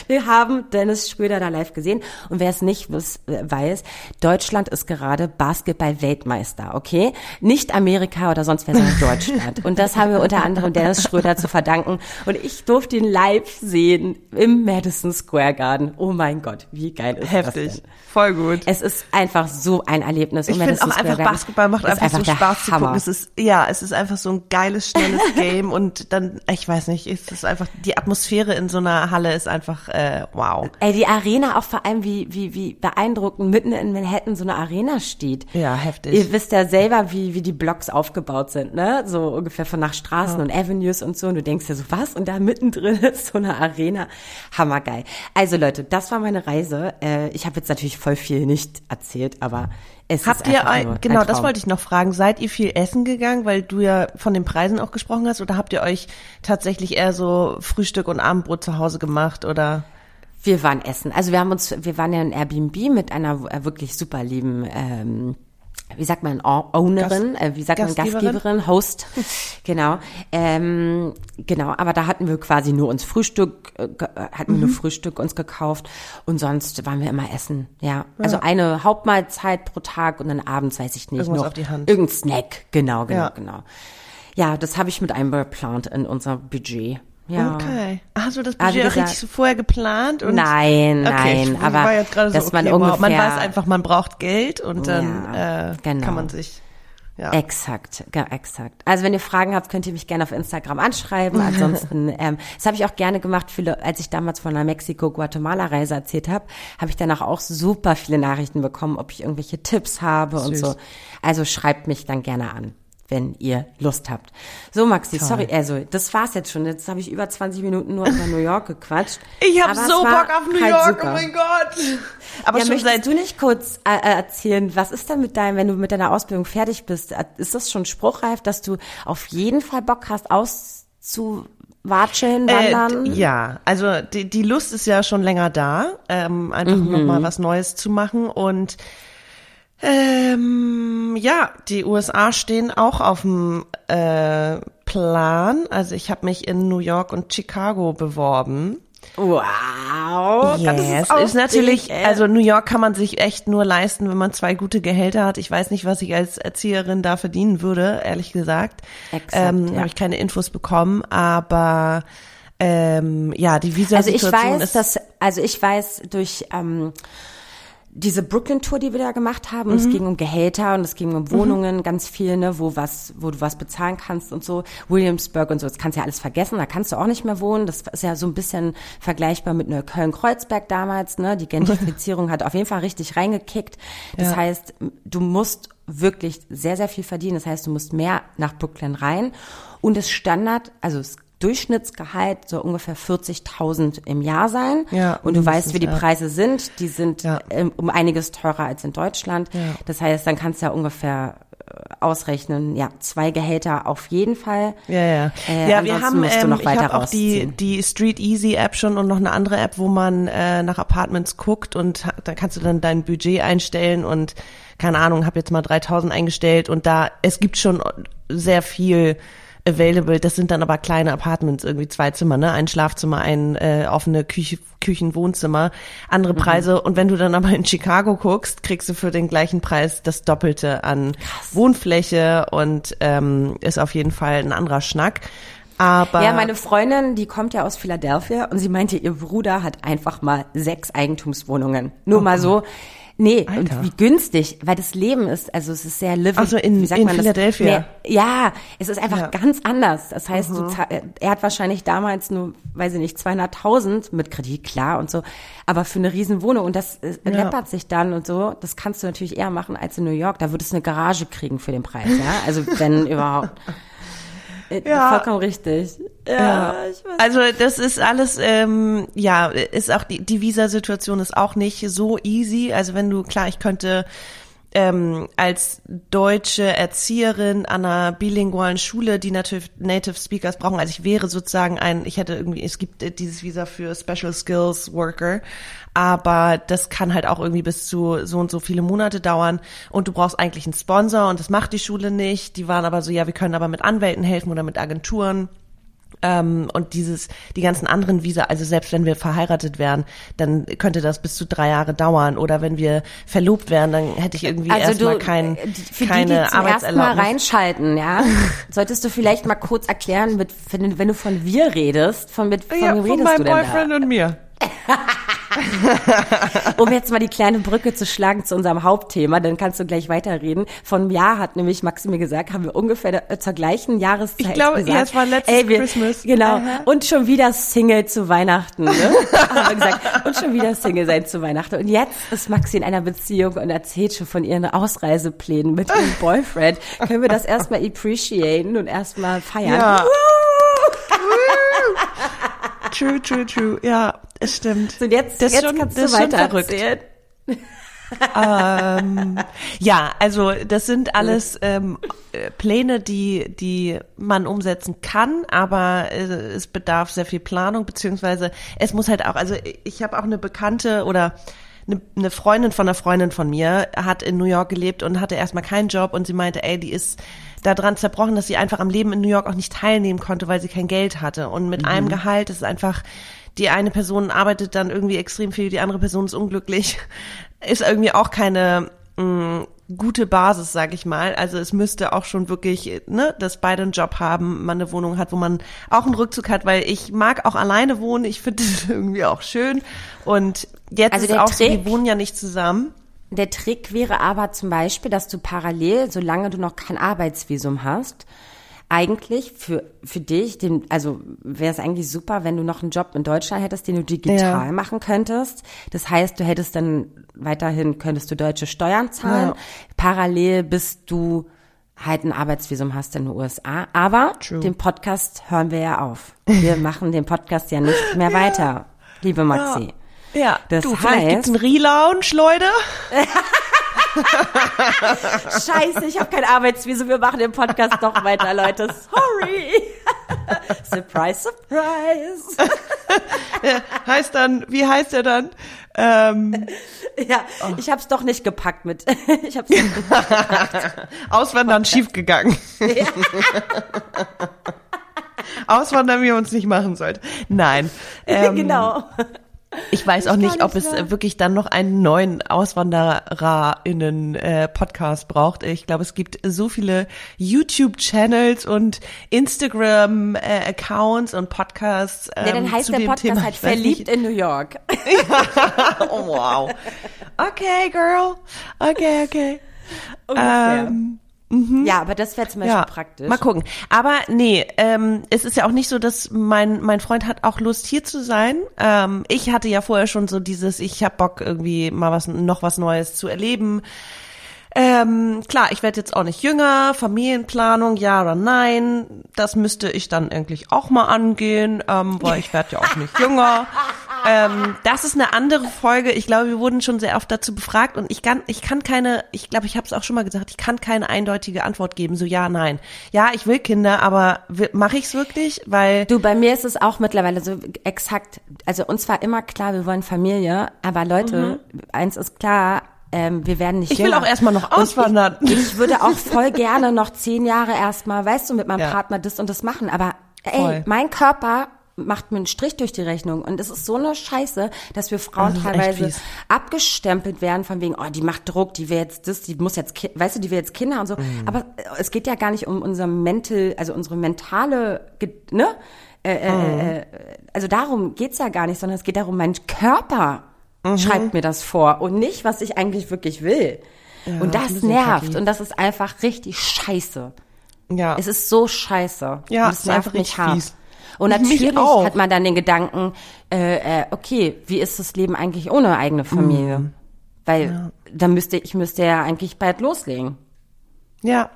wir haben Dennis Schröder da live gesehen. Und wer es nicht äh, weiß, Deutschland ist gerade Basketball-Weltmeister, okay? Nicht Amerika oder sonst wer, sondern Deutschland. Und das haben wir unter anderem Dennis Schröder zu verdanken. Und ich durfte ihn live sehen im Madison Square Garden. Oh mein Gott, wie geil ist das Heftig. Voll gut. Es ist einfach so ein Erlebnis. Ich im finde auch Square einfach, Garden Basketball macht ist einfach, so Spaß zu Hammer. gucken. Es ist, ja, es ist einfach so ein geiles, schnelles <laughs> Game und dann, ich weiß nicht, es ist einfach, die Atmosphäre in so einer Halle ist einfach, äh, wow. Ey, die Arena auch vor allem, wie, wie, wie beeindruckend mitten in Manhattan so eine Arena steht. Ja, heftig. Ihr wisst ja selber, wie, wie die Blocks aufgebaut sind, ne? So ungefähr von nach Straßen und Avenues und so. Und du denkst ja so, was? Und da mittendrin <laughs> ist so eine Arena. Hammergeil. Also Leute, das war meine Reise. Äh, ich habe jetzt natürlich voll viel nicht erzählt, aber es Habt ist ihr, ein, genau, ein das wollte ich noch fragen. Seid ihr viel essen gegangen, weil du ja von den Preisen auch gesprochen hast, oder habt ihr euch tatsächlich eher so Frühstück und Abendbrot zu Hause gemacht, oder? Wir waren essen. Also wir haben uns, wir waren ja in Airbnb mit einer wirklich super lieben, ähm, wie sagt man, Ownerin, Gast- äh, wie sagt man, Gastgeberin? Gastgeberin, Host, <laughs> genau, ähm, genau. Aber da hatten wir quasi nur uns Frühstück, äh, äh, hatten Mhm. wir nur Frühstück uns gekauft und sonst waren wir immer essen. Ja, also eine Hauptmahlzeit pro Tag und dann abends weiß ich nicht Irgendwas noch auf die Hand. irgendein Snack. Genau, genau, Ja. genau. Ja, das habe ich mit eingeplant in unser Budget. Ja. Okay. Hast du das Also Budget auch gesagt- richtig so vorher geplant? Und Nein, okay, nein, ich aber war jetzt gerade so, dass man okay, wow, man ungefähr- weiß einfach, man braucht Geld und dann Ja, äh, genau. kann man sich ja. Exakt, ja, exakt. Also wenn ihr Fragen habt, könnt ihr mich gerne auf Instagram anschreiben. <laughs> Ansonsten, ähm, das habe ich auch gerne gemacht, viele, als ich damals von einer Mexiko-Guatemala-Reise erzählt habe, habe ich danach auch super viele Nachrichten bekommen, ob ich irgendwelche Tipps habe und Süß. so. Also schreibt mich dann gerne an wenn ihr Lust habt. So, Maxi, sorry, also das war's jetzt schon. Jetzt habe ich über 20 Minuten nur über New York gequatscht. Ich habe so Bock auf New halt York, super. oh mein Gott. Aber ja, schon möchtest du nicht kurz äh, äh, erzählen, was ist denn mit deinem, wenn du mit deiner Ausbildung fertig bist, äh, ist das schon spruchreif, dass du auf jeden Fall Bock hast, auszuwatscheln, wandern? Äh, ja, also die, die Lust ist ja schon länger da, ähm, einfach Mhm. noch mal was Neues zu machen und ähm, ja, die USA stehen auch auf dem äh, Plan. Also ich habe mich in New York und Chicago beworben. Wow. Yes, ist, ist, natürlich, aufregend, ey. also New York kann man sich echt nur leisten, wenn man zwei gute Gehälter hat. Ich weiß nicht, was ich als Erzieherin da verdienen würde, ehrlich gesagt. Exakt, ähm, ja. Habe ich keine Infos bekommen, aber ähm, ja, die Also ich Visasituation weiß, ist dass, also ich weiß durch, ähm, diese Brooklyn-Tour, die wir da gemacht haben, und es ging um Gehälter und es ging um Wohnungen, ganz viel, ne, wo was, wo du was bezahlen kannst und so. Williamsburg und so, das kannst du ja alles vergessen, da kannst du auch nicht mehr wohnen. Das ist ja so ein bisschen vergleichbar mit Neukölln-Kreuzberg damals, ne. Die Gentrifizierung hat auf jeden Fall richtig reingekickt. Das Ja. heißt, du musst wirklich sehr, sehr viel verdienen. Das heißt, du musst mehr nach Brooklyn rein. Und das Standard, also das Durchschnittsgehalt soll ungefähr 40.000 im Jahr sein. Ja, und du weißt, wie die. Preise sind. Die sind Ja. ähm, um einiges teurer als in Deutschland. Ja. Das heißt, dann kannst du ja ungefähr äh, ausrechnen, ja, zwei Gehälter auf jeden Fall. Ja, ja. Äh, ja, wir haben, ähm, noch ich weiter habe auch die, die Street Easy App schon und noch eine andere App, wo man äh, nach Apartments guckt und da kannst du dann dein Budget einstellen und keine Ahnung, habe jetzt mal 3000 eingestellt und da, es gibt schon sehr viel available. Das sind dann aber kleine Apartments, irgendwie zwei Zimmer, ne? Ein Schlafzimmer, ein äh, offene Küche, Küchen, Wohnzimmer, andere Preise. Und wenn du dann aber in Chicago guckst, kriegst du für den gleichen Preis das Doppelte an Wohnfläche und ähm, ist auf jeden Fall ein anderer Schnack. Aber Ja, meine Freundin, die kommt ja aus Philadelphia und sie meinte, ihr Bruder hat einfach mal sechs Eigentumswohnungen. Nur mal so. Nee, Alter. und wie günstig, weil das Leben ist, also es ist sehr living. Ach so, in- wie sagt in man das? Philadelphia. Mehr, ja, es ist einfach Ja. ganz anders. Das heißt, du, zahl- er hat wahrscheinlich damals nur, weiß ich nicht, 200.000 mit Kredit, klar und so, aber für eine Riesenwohnung und das äh, Ja. läppert sich dann und so, das kannst du natürlich eher machen als in New York. Da würdest du eine Garage kriegen für den Preis, ja, also wenn <laughs> überhaupt. Äh, Ja. Vollkommen richtig. Ja, also das ist alles, ähm, ja, ist auch die, die Visa-Situation ist auch nicht so easy. Also wenn du, klar, ich könnte ähm, als deutsche Erzieherin an einer bilingualen Schule, die natürlich Native Speakers brauchen, also ich wäre sozusagen ein, ich hätte irgendwie, es gibt dieses Visa für Special Skills Worker, aber das kann halt auch irgendwie bis zu so und so viele Monate dauern und du brauchst eigentlich einen Sponsor und das macht die Schule nicht. Die waren aber so, ja, wir können aber mit Anwälten helfen oder mit Agenturen. Ähm, und dieses, die ganzen anderen Visa, also selbst wenn wir verheiratet wären, dann könnte das bis zu drei Jahre dauern. Oder wenn wir verlobt wären, dann hätte ich irgendwie erstmal kein, äh, für keine die, die zum ersten Mal reinschalten, ja, <laughs> solltest du vielleicht mal kurz erklären, mit, wenn, wenn du von wir redest, von mit von wem redest du denn und mir. <laughs> Um jetzt mal die kleine Brücke zu schlagen zu unserem Hauptthema, dann kannst du gleich weiterreden. Von Jahr hat nämlich Maxi mir gesagt, haben wir ungefähr äh, zur gleichen Jahreszeit Ich glaube, gesagt. ja, es war letztes ey, wir, Christmas. Genau. Aha. Und schon wieder Single zu Weihnachten, ne? <laughs> haben wir gesagt. Und schon wieder Single sein zu Weihnachten. Und jetzt ist Maxi in einer Beziehung und erzählt schon von ihren Ausreiseplänen mit ihrem Boyfriend. Können wir das erstmal appreciaten und erstmal feiern? Ja. True, true, true. Ja, es stimmt. Und jetzt, Das jetzt schon- kannst das du weiter verrückt. erzählen. Ja, also das sind alles ähm, äh, Pläne, die die man umsetzen kann, aber äh, es bedarf sehr viel Planung beziehungsweise es muss halt auch. Also ich habe auch eine Bekannte oder eine, eine Freundin von einer Freundin von mir hat in New York gelebt und hatte erstmal keinen Job und sie meinte, ey, die ist daran zerbrochen, dass sie einfach am Leben in New York auch nicht teilnehmen konnte, weil sie kein Geld hatte und mit einem Gehalt ist einfach die eine Person arbeitet dann irgendwie extrem viel, die andere Person ist unglücklich, <laughs> ist irgendwie auch keine mh, gute Basis, sag ich mal. Also es müsste auch schon wirklich, ne, dass beide einen Job haben, man eine Wohnung hat, wo man auch einen Rückzug hat, weil ich mag auch alleine wohnen, ich finde <laughs> das irgendwie auch schön. Und jetzt Also ist auch so, Trick- die wohnen ja nicht zusammen. Der Trick wäre aber zum Beispiel, dass du parallel, solange du noch kein Arbeitsvisum hast, eigentlich für, für dich, den, also wäre es eigentlich super, wenn du noch einen Job in Deutschland hättest, den du digital Ja. machen könntest. Das heißt, du hättest dann weiterhin, könntest du deutsche Steuern zahlen, Ja. parallel bis du halt ein Arbeitsvisum hast in den USA. Aber True. den Podcast hören wir ja auf. Wir <laughs> machen den Podcast ja nicht mehr weiter, liebe Maxi. Ja, Das du, vielleicht gibt's heißt- einen Relaunch, Leute. <laughs> Scheiße, ich habe kein Arbeitsvisum. Wir machen den Podcast doch weiter, Leute. Sorry. <laughs> surprise, surprise. <laughs> Heißt dann, wie heißt er dann? Ähm, Ja, ich habe es doch nicht gepackt mit. Ich habe nicht Auswandern schiefgegangen. Auswandern, wie man uns nicht machen sollte. Nein. Ähm, genau. Ich weiß auch nicht, ob es mehr. wirklich dann noch einen neuen AuswandererInnen äh, Podcast braucht. Ich glaube, es gibt so viele YouTube-Channels und Instagram-Accounts und Podcasts. Ähm, ja, dann heißt der Podcast Thema. halt Verliebt in New York. <laughs> oh, wow. Okay, girl. Okay, okay. Ähm, Mhm. Ja, aber das wäre zum Beispiel ja, praktisch. Mal gucken. Aber nee, ähm, es ist ja auch nicht so, dass mein mein Freund hat auch Lust hier zu sein. Ähm, ich hatte ja vorher schon so dieses, ich hab Bock irgendwie mal was noch was Neues zu erleben. Ähm, klar, ich werde jetzt auch nicht jünger, Familienplanung, ja oder nein, das müsste ich dann eigentlich auch mal angehen, ähm, weil ich werde ja auch nicht jünger. Ähm, das ist eine andere Folge. Ich glaube, wir wurden schon sehr oft dazu befragt und ich kann, ich kann keine, ich glaube, ich habe es auch schon mal gesagt, ich kann keine eindeutige Antwort geben, so ja, nein. Ja, ich will Kinder, aber mache ich es wirklich? Weil du, bei mir ist es auch mittlerweile so exakt. Also uns war immer klar, wir wollen Familie, aber Leute, mhm. eins ist klar, ähm, wir werden nicht Ich jünger. will auch erstmal noch auswandern. Ich, ich, würde auch voll <laughs> gerne noch zehn Jahre erstmal, weißt du, mit meinem ja. Partner das und das machen. Aber ey, voll. mein Körper macht mir einen Strich durch die Rechnung. Und es ist so eine Scheiße, dass wir Frauen teilweise abgestempelt werden von wegen, oh, die macht Druck, die will jetzt das, die muss jetzt, weißt du, die will jetzt Kinder und so. Mm. Aber es geht ja gar nicht um unser mental, also unsere mentale, ne? Äh, äh, mm. äh, also darum geht's ja gar nicht, sondern es geht darum, mein Körper mhm. schreibt mir das vor und nicht, was ich eigentlich wirklich will. Ja, und das nervt kacki. und das ist einfach richtig scheiße. Ja. Es ist so scheiße. Ja, und es nervt mich hart. Fies. Und natürlich hat man dann den Gedanken, äh, äh, okay, wie ist das Leben eigentlich ohne eigene Familie? Mhm. Weil ja. dann müsste ich müsste ja eigentlich bald loslegen. Ja.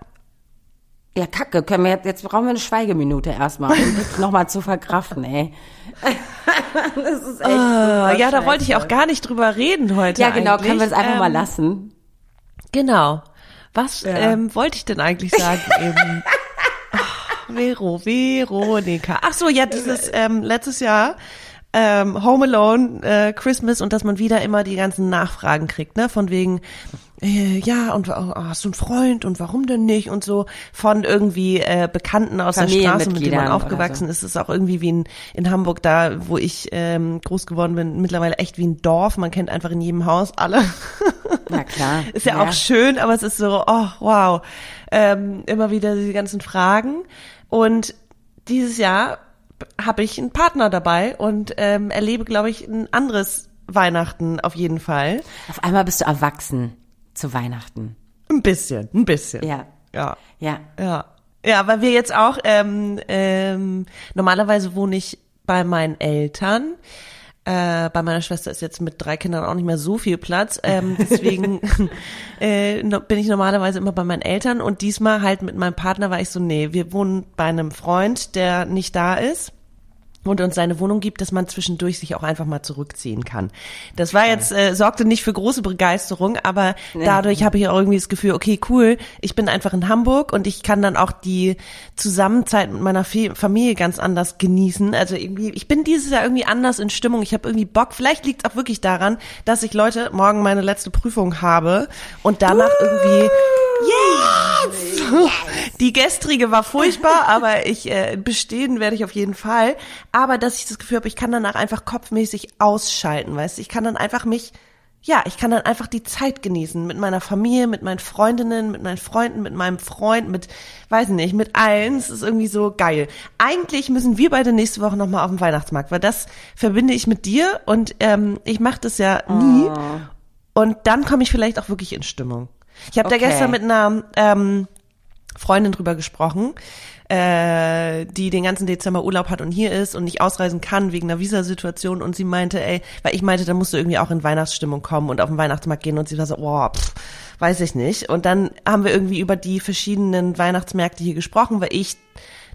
Ja, Kacke, können wir jetzt, jetzt brauchen wir eine Schweigeminute erstmal, um <laughs> nochmal zu verkraften, ey. <laughs> das ist echt uh, Ja, da wollte ich auch gar nicht drüber reden heute. Ja, genau, eigentlich. können wir es einfach ähm, mal lassen. Genau. Was ja. ähm, wollte ich denn eigentlich sagen <laughs> eben? Oh, Vero, Veronika. Ach so, ja, dieses ähm, letztes Jahr ähm, Home Alone, äh, Christmas und dass man wieder immer die ganzen Nachfragen kriegt, ne? Von wegen, äh, ja, und oh, hast du einen Freund und warum denn nicht und so von irgendwie äh, Bekannten aus der Straße, mit denen man aufgewachsen so. ist. Es ist auch irgendwie wie in, in Hamburg da, wo ich ähm, groß geworden bin, mittlerweile echt wie ein Dorf. Man kennt einfach in jedem Haus alle. Na klar. <laughs> ist ja, ja, auch schön, aber es ist so, oh wow, ähm, immer wieder diese ganzen Fragen. Und dieses Jahr habe ich einen Partner dabei und ähm, erlebe, glaube ich, ein anderes Weihnachten auf jeden Fall. Auf einmal bist du erwachsen zu Weihnachten. Ein bisschen, ein bisschen. Ja. Ja. Ja. Ja. Ja, weil wir jetzt auch, ähm, ähm, normalerweise wohne ich bei meinen Eltern. Äh, bei meiner Schwester ist jetzt mit drei Kindern auch nicht mehr so viel Platz. Ähm, deswegen <laughs> äh, bin ich normalerweise immer bei meinen Eltern und diesmal halt mit meinem Partner war ich so, nee, wir wohnen bei einem Freund, der nicht da ist und uns seine Wohnung gibt, dass man zwischendurch sich auch einfach mal zurückziehen kann. Das war jetzt äh, sorgte nicht für große Begeisterung, aber nee. dadurch habe ich auch irgendwie das Gefühl, okay, cool, ich bin einfach in Hamburg und ich kann dann auch die Zusammenzeit mit meiner Familie ganz anders genießen. Also irgendwie, ich bin dieses Jahr irgendwie anders in Stimmung. Ich habe irgendwie Bock. Vielleicht liegt es auch wirklich daran, dass ich Leute morgen meine letzte Prüfung habe und danach irgendwie Yes! Die gestrige war furchtbar, <laughs> aber ich äh, bestehen werde ich auf jeden Fall. Aber dass ich das Gefühl habe, ich kann danach einfach kopfmäßig ausschalten, weißt du? Ich kann dann einfach mich, ja, ich kann dann einfach die Zeit genießen mit meiner Familie, mit meinen Freundinnen, mit meinen Freunden, mit meinem Freund, mit, weiß nicht, mit allen. Es ist irgendwie so geil. Eigentlich müssen wir beide nächste Woche nochmal auf den Weihnachtsmarkt, weil das verbinde ich mit dir und ähm, ich mache das ja nie. Oh. Und dann komme ich vielleicht auch wirklich in Stimmung. Ich habe okay. da gestern mit einer ähm, Freundin drüber gesprochen, äh, die den ganzen Dezember Urlaub hat und hier ist und nicht ausreisen kann wegen einer Visasituation und sie meinte, ey, weil ich meinte, da musst du irgendwie auch in Weihnachtsstimmung kommen und auf den Weihnachtsmarkt gehen und sie war so, oh, pff, weiß ich nicht. Und dann haben wir irgendwie über die verschiedenen Weihnachtsmärkte hier gesprochen, weil ich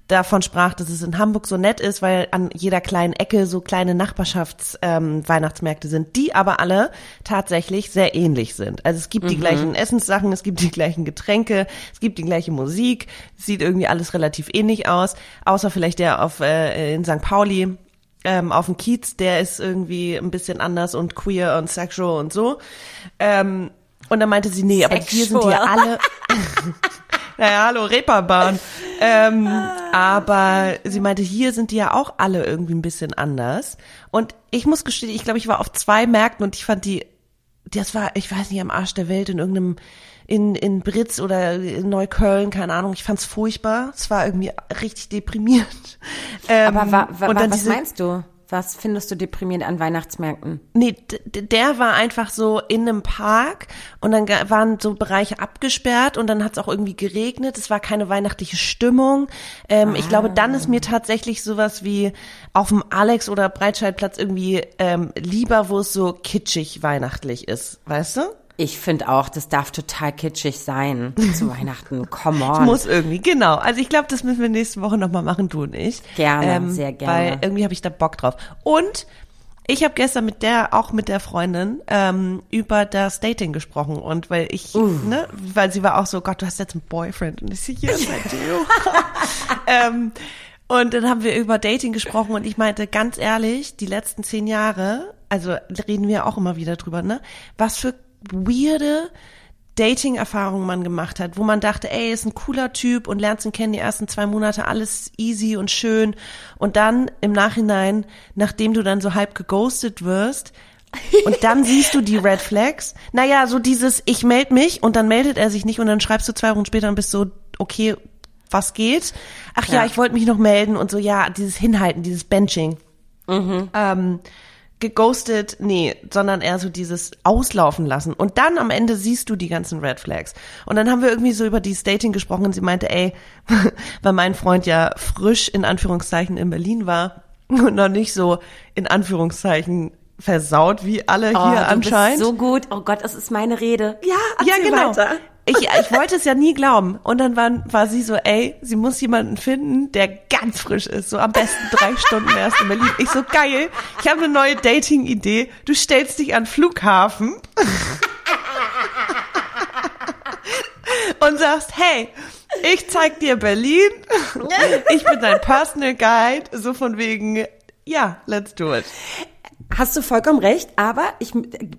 davon sprach, dass es in Hamburg so nett ist, weil an jeder kleinen Ecke so kleine Nachbarschafts-Weihnachtsmärkte ähm, sind, die aber alle tatsächlich sehr ähnlich sind. Also es gibt mhm. die gleichen Essenssachen, es gibt die gleichen Getränke, es gibt die gleiche Musik, sieht irgendwie alles relativ ähnlich aus, außer vielleicht der auf äh, in St. Pauli ähm, auf dem Kiez, der ist irgendwie ein bisschen anders und queer und sexual und so. Ähm, und dann meinte sie, nee, aber hier sind die alle. <laughs> naja, hallo, Reeperbahn. ähm, aber sie meinte, hier sind die ja auch alle irgendwie ein bisschen anders. Und ich muss gestehen, ich glaube, ich war auf zwei Märkten und ich fand die, das war, ich weiß nicht, am Arsch der Welt in irgendeinem in, in Britz oder in Neukölln, keine Ahnung, ich fand's furchtbar. Es war irgendwie richtig deprimierend. Ähm, Aber wa, wa, was diese, meinst du? Was findest du deprimierend an Weihnachtsmärkten? Nee, der war einfach so in einem Park und dann waren so Bereiche abgesperrt und dann hat es auch irgendwie geregnet. Es war keine weihnachtliche Stimmung. Ähm, ah. Ich glaube, dann ist mir tatsächlich sowas wie auf dem Alex- oder Breitscheidplatz irgendwie ähm, lieber, wo es so kitschig weihnachtlich ist. Weißt du? Ich finde auch, das darf total kitschig sein <laughs> zu Weihnachten. Come on. Das muss irgendwie, genau. Also ich glaube, das müssen wir nächste Woche nochmal machen, du und ich. Gerne, ähm, sehr gerne. Weil irgendwie habe ich da Bock drauf. Und ich habe gestern mit der, auch mit der Freundin, ähm, über das Dating gesprochen. Und weil ich, uh. ne, weil sie war auch so, Gott, du hast jetzt einen Boyfriend. Und ich sehe hier ein Deo. ähm, und dann haben wir über Dating gesprochen und ich meinte, ganz ehrlich, die letzten zehn Jahre, also reden wir auch immer wieder drüber, ne? Was für weirde Dating-Erfahrungen man gemacht hat, wo man dachte, ey, ist ein cooler Typ und lernt ihn kennen die ersten zwei Monate, alles easy und schön. Und dann im Nachhinein, nachdem du dann so halb geghostet wirst, und dann <laughs> siehst du die Red Flags. Naja, so dieses, ich melde mich und dann meldet er sich nicht und dann schreibst du zwei Wochen später und bist so, okay, was geht? Ach ja, ja ich wollte mich noch melden und so, ja, dieses Hinhalten, dieses Benching. Mhm. Ähm, geghostet, nee, sondern eher so dieses Auslaufen lassen. Und dann am Ende siehst du die ganzen Red Flags. Und dann haben wir irgendwie so über dieses Dating gesprochen und sie meinte, ey, <laughs> weil mein Freund ja frisch in Anführungszeichen in Berlin war und noch nicht so in Anführungszeichen versaut wie alle oh, hier anscheinend. so gut. Oh Gott, das ist meine Rede. Ja, ja genau. Weiter ich, ich wollte es ja nie glauben. Und dann war, war sie so, ey, sie muss jemanden finden, der ganz frisch ist. So am besten drei Stunden erst in Berlin. Ich so, geil, ich habe eine neue Dating-Idee. Du stellst dich an Flughafen und sagst, hey, ich zeig dir Berlin. Ich bin dein Personal Guide. So von wegen, ja, let's do it. Hast du vollkommen recht, aber ich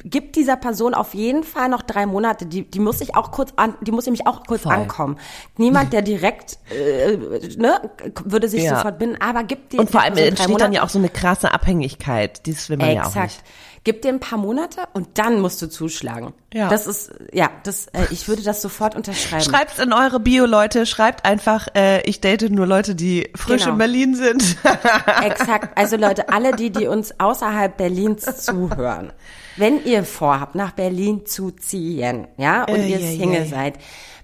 gebe dieser Person auf jeden Fall noch drei Monate. Die, die muss ich auch kurz an, die muss nämlich auch kurz Voll. ankommen. Niemand, der direkt äh, ne, würde sich ja. sofort binden, aber gibt dir und vor allem entsteht dann ja auch so eine krasse Abhängigkeit. Dieses will man Exakt. ja auch nicht. Gib dir ein paar Monate und dann musst du zuschlagen. Ja. Das ist, ja, das, äh, ich würde das sofort unterschreiben. Schreibt in eure Bio, Leute. Schreibt einfach, äh, ich date nur Leute, die frisch genau. in Berlin sind. <laughs> Exakt. Also Leute, alle die, die uns außerhalb Berlins zuhören. Wenn ihr vorhabt, nach Berlin zu ziehen, ja, und äh, ihr Single yeah, seid,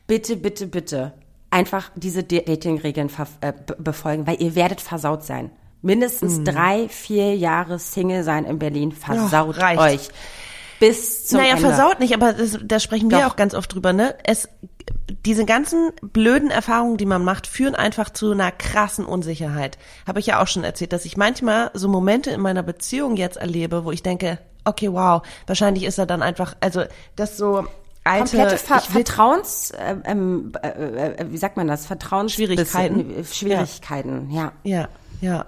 bitte, bitte, bitte einfach diese Dating-Regeln äh, befolgen, weil ihr werdet versaut sein. Mindestens mhm. drei, vier Jahre Single sein in Berlin versaut ja, euch. Bis zum naja, Ende. versaut nicht, aber das, da sprechen wir Doch. auch ganz oft drüber, ne? Es, diese ganzen blöden Erfahrungen, die man macht, führen einfach zu einer krassen Unsicherheit. Habe ich ja auch schon erzählt, dass ich manchmal so Momente in meiner Beziehung jetzt erlebe, wo ich denke, okay, wow, wahrscheinlich ist er dann einfach, also das so alte komplette Ver Vertrauens, äh, äh, äh, wie sagt man das, Vertrauens Schwierigkeiten, Schwierigkeiten, ja, ja, ja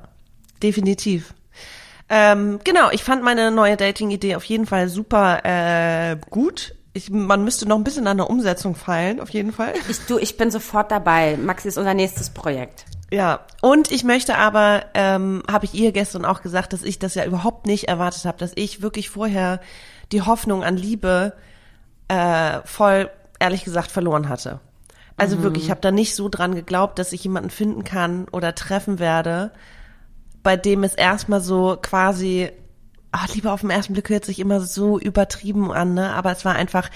definitiv. Ähm, genau, ich fand meine neue Dating-Idee auf jeden Fall super äh, gut. Ich, man müsste noch ein bisschen an der Umsetzung feilen, auf jeden Fall. Ich, du, ich bin sofort dabei. Maxi ist unser nächstes Projekt. Ja, und ich möchte aber, ähm, habe ich ihr gestern auch gesagt, dass ich das ja überhaupt nicht erwartet habe, dass ich wirklich vorher die Hoffnung an Liebe äh, voll, ehrlich gesagt, verloren hatte. Also mhm. wirklich, ich habe da nicht so dran geglaubt, dass ich jemanden finden kann oder treffen werde, bei dem es erstmal so quasi, ach, Liebe auf den ersten Blick hört sich immer so übertrieben an, ne? Aber es war einfach,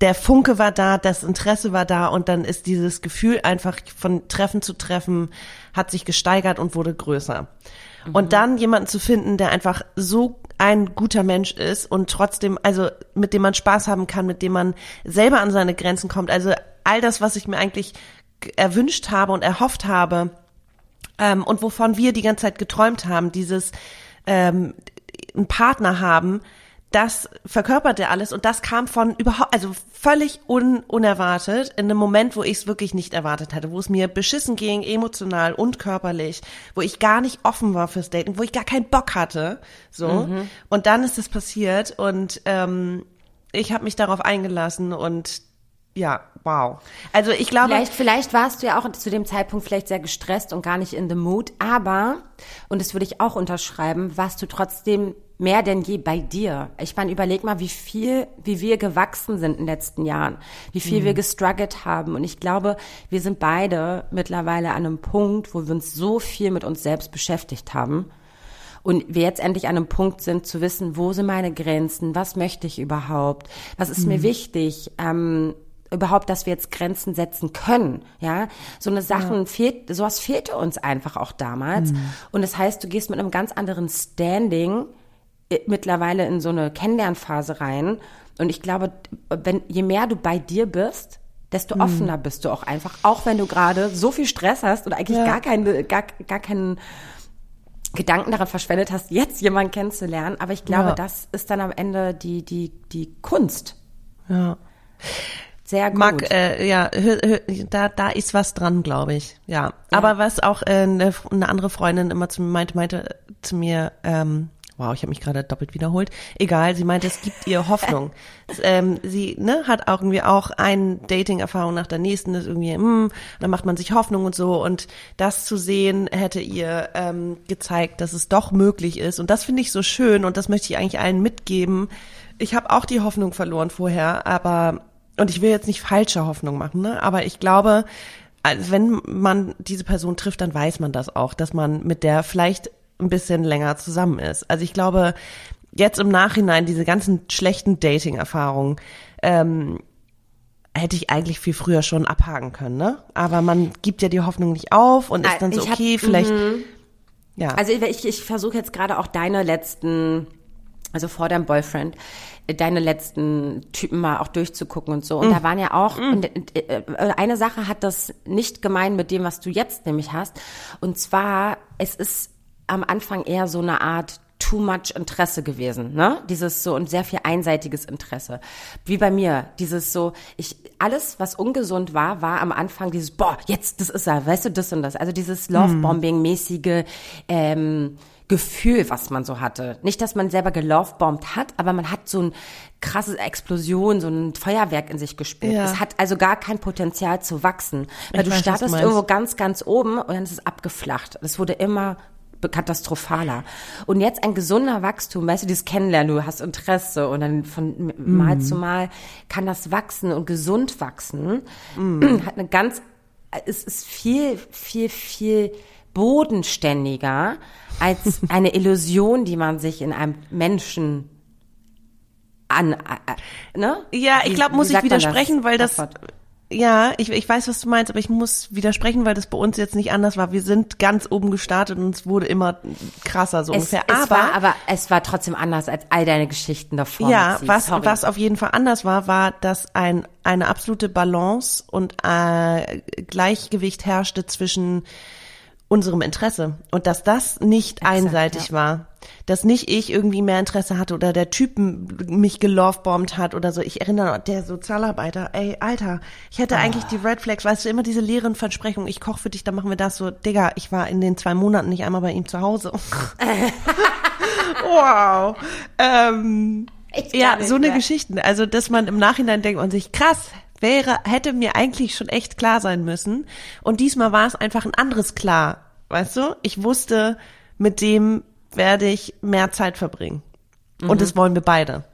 der Funke war da, das Interesse war da und dann ist dieses Gefühl einfach von Treffen zu Treffen hat sich gesteigert und wurde größer. Mhm. Und dann jemanden zu finden, der einfach so ein guter Mensch ist und trotzdem, also mit dem man Spaß haben kann, mit dem man selber an seine Grenzen kommt. Also all das, was ich mir eigentlich erwünscht habe und erhofft habe, ähm, und wovon wir die ganze Zeit geträumt haben, dieses ähm, einen Partner haben, das verkörpert er alles und das kam von überhaupt, also völlig un, unerwartet, in einem Moment, wo ich es wirklich nicht erwartet hatte, wo es mir beschissen ging, emotional und körperlich, wo ich gar nicht offen war fürs Daten, wo ich gar keinen Bock hatte, so. Mhm. Und dann ist es passiert und ähm, ich habe mich darauf eingelassen und ja, wow. Also ich glaube, Vielleicht, vielleicht warst du ja auch zu dem Zeitpunkt vielleicht sehr gestresst und gar nicht in the mood, aber, und das würde ich auch unterschreiben, warst du trotzdem mehr denn je bei dir. Ich meine, überleg mal, wie viel, wie wir gewachsen sind in den letzten Jahren, wie viel wir gestruggelt haben. Und ich glaube, wir sind beide mittlerweile an einem Punkt, wo wir uns so viel mit uns selbst beschäftigt haben. Und wir jetzt endlich an einem Punkt sind, zu wissen, wo sind meine Grenzen, was möchte ich überhaupt, was ist mir wichtig, ähm, überhaupt, dass wir jetzt Grenzen setzen können, ja. So eine Sachen fehlt, sowas fehlte uns einfach auch damals. Und das heißt, du gehst mit einem ganz anderen Standing äh, mittlerweile in so eine Kennenlernphase rein. Und ich glaube, wenn, je mehr du bei dir bist, desto offener bist du auch einfach, auch wenn du gerade so viel Stress hast und eigentlich Ja. gar keine, gar, gar keinen Gedanken daran verschwendet hast, jetzt jemanden kennenzulernen. Aber ich glaube, Ja. das ist dann am Ende die, die, die Kunst. ja. Sehr gut. Mag, äh, ja, hö- hö- da, da ist was dran, glaube ich. Ja. Aber was auch äh, eine, eine andere Freundin immer zu mir meinte, meinte zu mir, ähm, wow, ich habe mich gerade doppelt wiederholt. Egal, sie meinte, es gibt ihr Hoffnung. <laughs> Ähm, sie ne, hat auch irgendwie auch eine Dating-Erfahrung nach der nächsten, ist irgendwie, hm, dann macht man sich Hoffnung und so. Und das zu sehen, hätte ihr ähm, gezeigt, dass es doch möglich ist. Und das finde ich so schön und das möchte ich eigentlich allen mitgeben. Ich habe auch die Hoffnung verloren vorher, aber und ich will jetzt nicht falsche Hoffnung machen, ne? aber ich glaube, also wenn man diese Person trifft, dann weiß man das auch, dass man mit der vielleicht ein bisschen länger zusammen ist. Also ich glaube, jetzt im Nachhinein diese ganzen schlechten Dating-Erfahrungen ähm, hätte ich eigentlich viel früher schon abhaken können, ne? Aber man gibt ja die Hoffnung nicht auf und ist dann so, Ich hab- okay, vielleicht, Mhm. ja. Also ich, ich versuche jetzt gerade auch deine letzten, also vor deinem Boyfriend, äh, deine letzten Typen mal auch durchzugucken und so. Und da waren ja auch, und, äh, äh, eine Sache hat das nicht gemein mit dem, was du jetzt nämlich hast. Und zwar, es ist am Anfang eher so eine Art too much Interesse gewesen, ne? Dieses so und sehr viel einseitiges Interesse. Wie bei mir, dieses so, ich, alles, was ungesund war, war am Anfang dieses, boah, jetzt, das ist er, weißt du, das und das. Also dieses Lovebombing-mäßige, ähm, Gefühl, was man so hatte. Nicht, dass man selber gelovebombt hat, aber man hat so ein krasse Explosion, so ein Feuerwerk in sich gespürt. Ja. Es hat also gar kein Potenzial zu wachsen. Weil Ich du weiß, startest irgendwo ganz, ganz oben und dann ist es abgeflacht. Es wurde immer katastrophaler. Und jetzt ein gesunder Wachstum, weißt du, dieses Kennenlernen, du hast Interesse und dann von Mal zu Mal kann das wachsen und gesund wachsen. <clears throat> Hat eine ganz, es ist viel, viel, viel bodenständiger als eine Illusion, die man sich in einem Menschen an, äh, ne? Ja, ich glaube, muss ich widersprechen, weil das, Wort? ja, ich, ich weiß, was du meinst, aber ich muss widersprechen, weil das bei uns jetzt nicht anders war. Wir sind ganz oben gestartet und es wurde immer krasser so Es, ungefähr. es aber, war, aber es war trotzdem anders als all deine Geschichten davor. ja, was, Sorry. was auf jeden Fall anders war, war, dass ein, eine absolute Balance und äh, Gleichgewicht herrschte zwischen unserem Interesse und dass das nicht einseitig ja. war. Dass nicht ich irgendwie mehr Interesse hatte oder der Typ m- mich gelovebombt hat oder so. Ich erinnere, noch, der Sozialarbeiter, ey, Alter, ich hätte eigentlich die Red Flags, weißt du, immer diese leeren Versprechungen, ich koche für dich, dann machen wir das so. Digga, ich war in den zwei Monaten nicht einmal bei ihm zu Hause. <laughs> wow. Ähm, ja, so eine mehr. Geschichten. Also, dass man im Nachhinein denkt und sich, krass, wäre, hätte mir eigentlich schon echt klar sein müssen. Und diesmal war es einfach ein anderes klar. Weißt du? Ich wusste, mit dem werde ich mehr Zeit verbringen. Mhm. Und das wollen wir beide.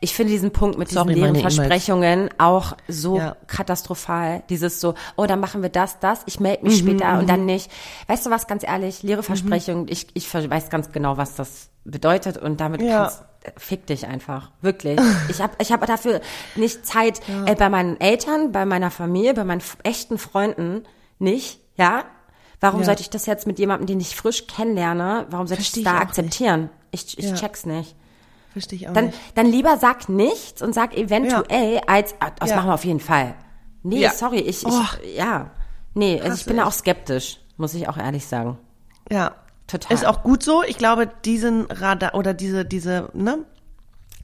Ich finde diesen Punkt mit diesen leeren. Versprechungen auch so Ja. katastrophal. Dieses so, oh, dann machen wir das, das, ich melde Mhm, mich später und dann nicht. Weißt du was, ganz ehrlich, leere Versprechungen, ich, ich ver- weiß ganz genau, was das bedeutet und damit Ja. kannst, fick dich einfach, wirklich. <laughs> Ich habe ich hab dafür nicht Zeit, äh, bei meinen Eltern, bei meiner Familie, bei meinen echten Freunden nicht, ja? Warum Ja. sollte ich das jetzt mit jemandem, den ich frisch kennenlerne, warum sollte Versteh ich das da auch nicht. akzeptieren? Ich, ich Ja. check's nicht. Verstehe ich auch Dann, nicht. dann lieber sag nichts und sag eventuell, als, ah, das Ja. machen wir auf jeden Fall. Nee, Ja. sorry, ich, ich Oh. ja. Nee, also ich bin da auch skeptisch, muss ich auch ehrlich sagen. Ja. Total. Ist auch gut so. Ich glaube, diesen Radar oder diese, diese, ne?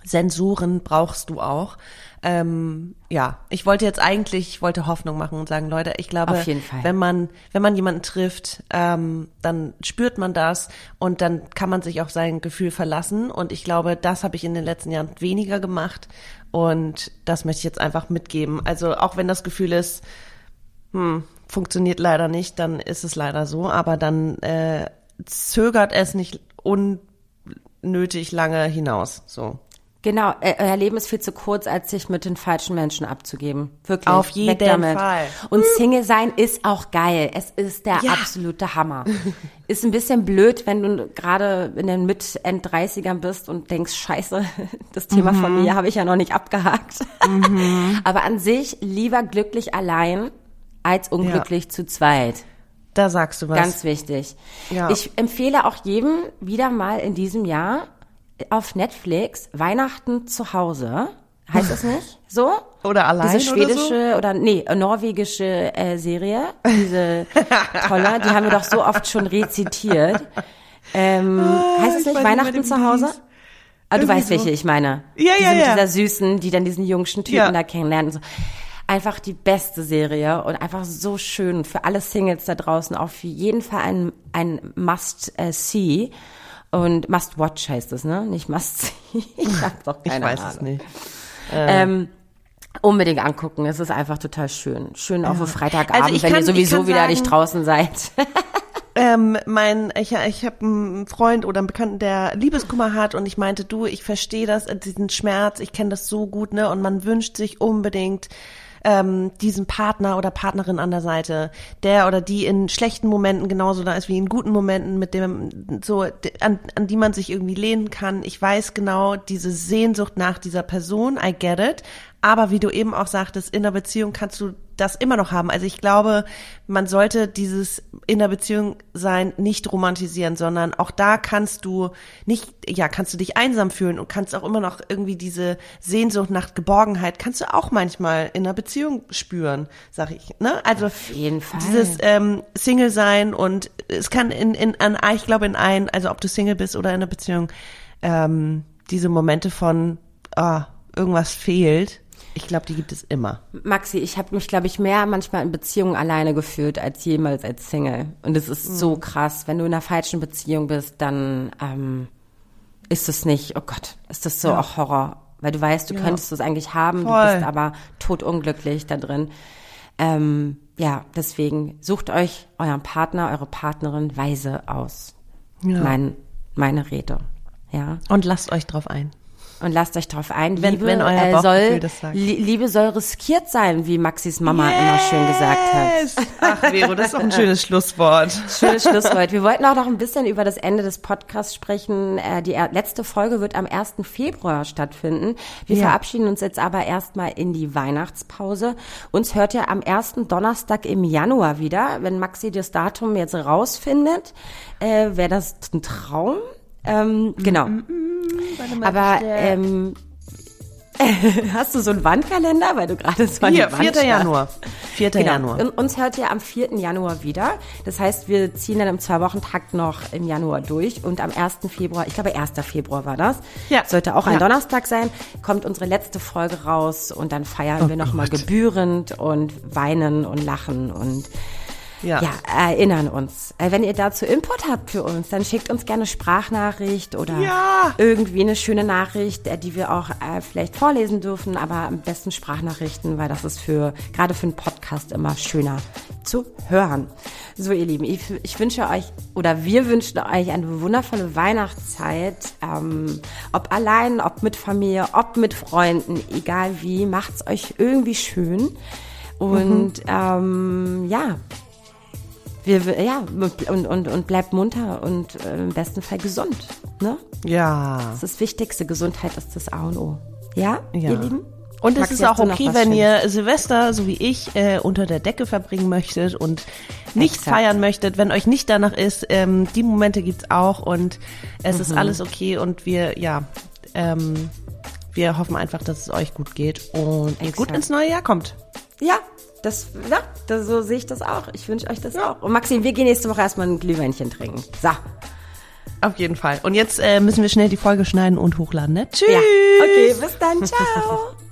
Sensoren brauchst du auch. Ähm, ja, ich wollte jetzt eigentlich, ich wollte Hoffnung machen und sagen, Leute, ich glaube, wenn man, wenn man jemanden trifft, ähm, dann spürt man das und dann kann man sich auf sein Gefühl verlassen. Und ich glaube, das habe ich in den letzten Jahren weniger gemacht. Und das möchte ich jetzt einfach mitgeben. Also auch wenn das Gefühl ist, hm, funktioniert leider nicht, dann ist es leider so. Aber dann äh, zögert es nicht unnötig lange hinaus. So. Genau, euer Leben ist viel zu kurz, als sich mit den falschen Menschen abzugeben. Wirklich. Auf jeden. Fall. Und Single sein ist auch geil. Es ist der Ja. absolute Hammer. <laughs> Ist ein bisschen blöd, wenn du gerade in den Mit-End-30ern bist und denkst, scheiße, <laughs> das Thema Mhm. von mir habe ich ja noch nicht abgehakt. <laughs> Aber an sich lieber glücklich allein als unglücklich zu zweit. Da sagst du was. Ganz wichtig. Ja. Ich empfehle auch jedem wieder mal in diesem Jahr auf Netflix Weihnachten zu Hause. Heißt das nicht? <laughs> So? Oder allein Diese oder so? schwedische oder, nee, norwegische äh, Serie. Diese tolle, die haben wir doch so oft schon rezitiert. Ähm, <laughs> heißt es ich nicht Weihnachten mit zu Hause? hieß. Ah, du Irgendwie weißt, so. welche ich meine. Ja, Diese ja, mit ja. dieser Süßen, die dann diesen jungschen Typen Ja. da kennenlernen. und So. Einfach die beste Serie und einfach so schön für alle Singles da draußen. Auf jeden Fall ein, ein Must-See. Und Must-Watch heißt es, ne? Nicht Must-See. <laughs> Ich hab doch Ich keine weiß Ahnung. es nicht. Ähm, unbedingt angucken. Es ist einfach total schön. Schön auf einen Freitagabend, Also ich wenn kann- ihr sowieso ich wieder sagen- nicht draußen seid. <laughs> Ähm, mein, ich, ich habe einen Freund oder einen Bekannten, der Liebeskummer hat und ich meinte, du, ich verstehe das, äh, diesen Schmerz, ich kenne das so gut, ne? Und man wünscht sich unbedingt ähm, diesen Partner oder Partnerin an der Seite, der oder die in schlechten Momenten genauso da ist wie in guten Momenten, mit dem so an, an die man sich irgendwie lehnen kann. Ich weiß genau diese Sehnsucht nach dieser Person, I get it. Aber wie du eben auch sagtest, in der Beziehung kannst du das immer noch haben. Also ich glaube, man sollte dieses in der Beziehung sein nicht romantisieren, sondern auch da kannst du nicht, ja, kannst du dich einsam fühlen und kannst auch immer noch irgendwie diese Sehnsucht nach Geborgenheit, kannst du auch manchmal in einer Beziehung spüren, sag ich. Ne? Also Auf jeden Fall. dieses ähm, Single sein und es kann in, in an, ich glaube in ein, also ob du Single bist oder in einer Beziehung, ähm, diese Momente von ah, irgendwas fehlt, ich glaube, die gibt es immer. Maxi, ich habe mich, glaube ich, mehr manchmal in Beziehungen alleine gefühlt als jemals als Single. Und es ist so krass. Wenn du in einer falschen Beziehung bist, dann ähm, ist es nicht, oh Gott, ist das so auch Horror. Weil du weißt, du könntest es eigentlich haben, Voll. du bist aber totunglücklich da drin. Ähm, ja, deswegen sucht euch euren Partner, eure Partnerin weise aus. Ja. Mein, meine Rede. Ja. Und lasst euch drauf ein. Und lasst euch drauf ein. Wenn- Liebe, wenn euer äh, Bauchgefühl soll, das sagt. Li Liebe soll riskiert sein, wie Maxis Mama immer schön gesagt hat. Yes! Ach, Vero, das ist doch ein schönes Schlusswort. <laughs> Schönes Schlusswort. Wir wollten auch noch ein bisschen über das Ende des Podcasts sprechen. Äh, Die letzte Folge wird am 1. Februar stattfinden. Wir Ja. verabschieden uns jetzt aber erstmal in die Weihnachtspause. Uns hört ja am ersten Donnerstag im Januar wieder. Wenn Maxi das Datum jetzt rausfindet, äh, wäre das ein Traum. Ähm, genau. Aber ähm, <laughs> hast du so einen Wandkalender, weil du gerade so an Hier, die Wand 4. starrst? Januar. 4. Genau. Januar. Und uns hört ihr am 4. Januar wieder. Das heißt, wir ziehen dann im Zwei-Wochen-Takt noch im Januar durch. Und am 1. Februar, ich glaube 1. Februar war das, Ja. sollte auch ein Ja. Donnerstag sein, kommt unsere letzte Folge raus und dann feiern Oh wir nochmal gebührend und weinen und lachen und Ja. ja, erinnern uns. Äh, Wenn ihr dazu Input habt für uns, dann schickt uns gerne Sprachnachricht oder Ja. irgendwie eine schöne Nachricht, äh, die wir auch äh, vielleicht vorlesen dürfen, aber am besten Sprachnachrichten, weil das ist für gerade für einen Podcast immer schöner zu hören. So, ihr Lieben, ich, ich wünsche euch oder wir wünschen euch eine wundervolle Weihnachtszeit. Ähm, ob allein, ob mit Familie, ob mit Freunden, egal wie, macht's euch irgendwie schön. Und ähm, ja, wir, ja, und, und, und bleibt munter und äh, im besten Fall gesund. Ne? Ja. Das ist das Wichtigste. Gesundheit ist das A und O. Ja, Ja. ihr Lieben? Und es ist auch okay, wenn ihr Silvester, so wie ich, äh, unter der Decke verbringen möchtet und nicht Exakt. feiern möchtet, wenn euch nicht danach ist. Ähm, die Momente gibt's auch und es Mhm. ist alles okay und wir, ja, ähm, wir hoffen einfach, dass es euch gut geht und ihr gut Exakt. ins neue Jahr kommt. Ja, das, ja, das, so sehe ich das auch. Ich wünsche euch das auch. Und Maxi, wir gehen nächste Woche erstmal ein Glühweinchen trinken. So. Auf jeden Fall. Und jetzt äh, müssen wir schnell die Folge schneiden und hochladen, ne? Tschüss. Ja. Okay, bis dann. Ciao. <laughs>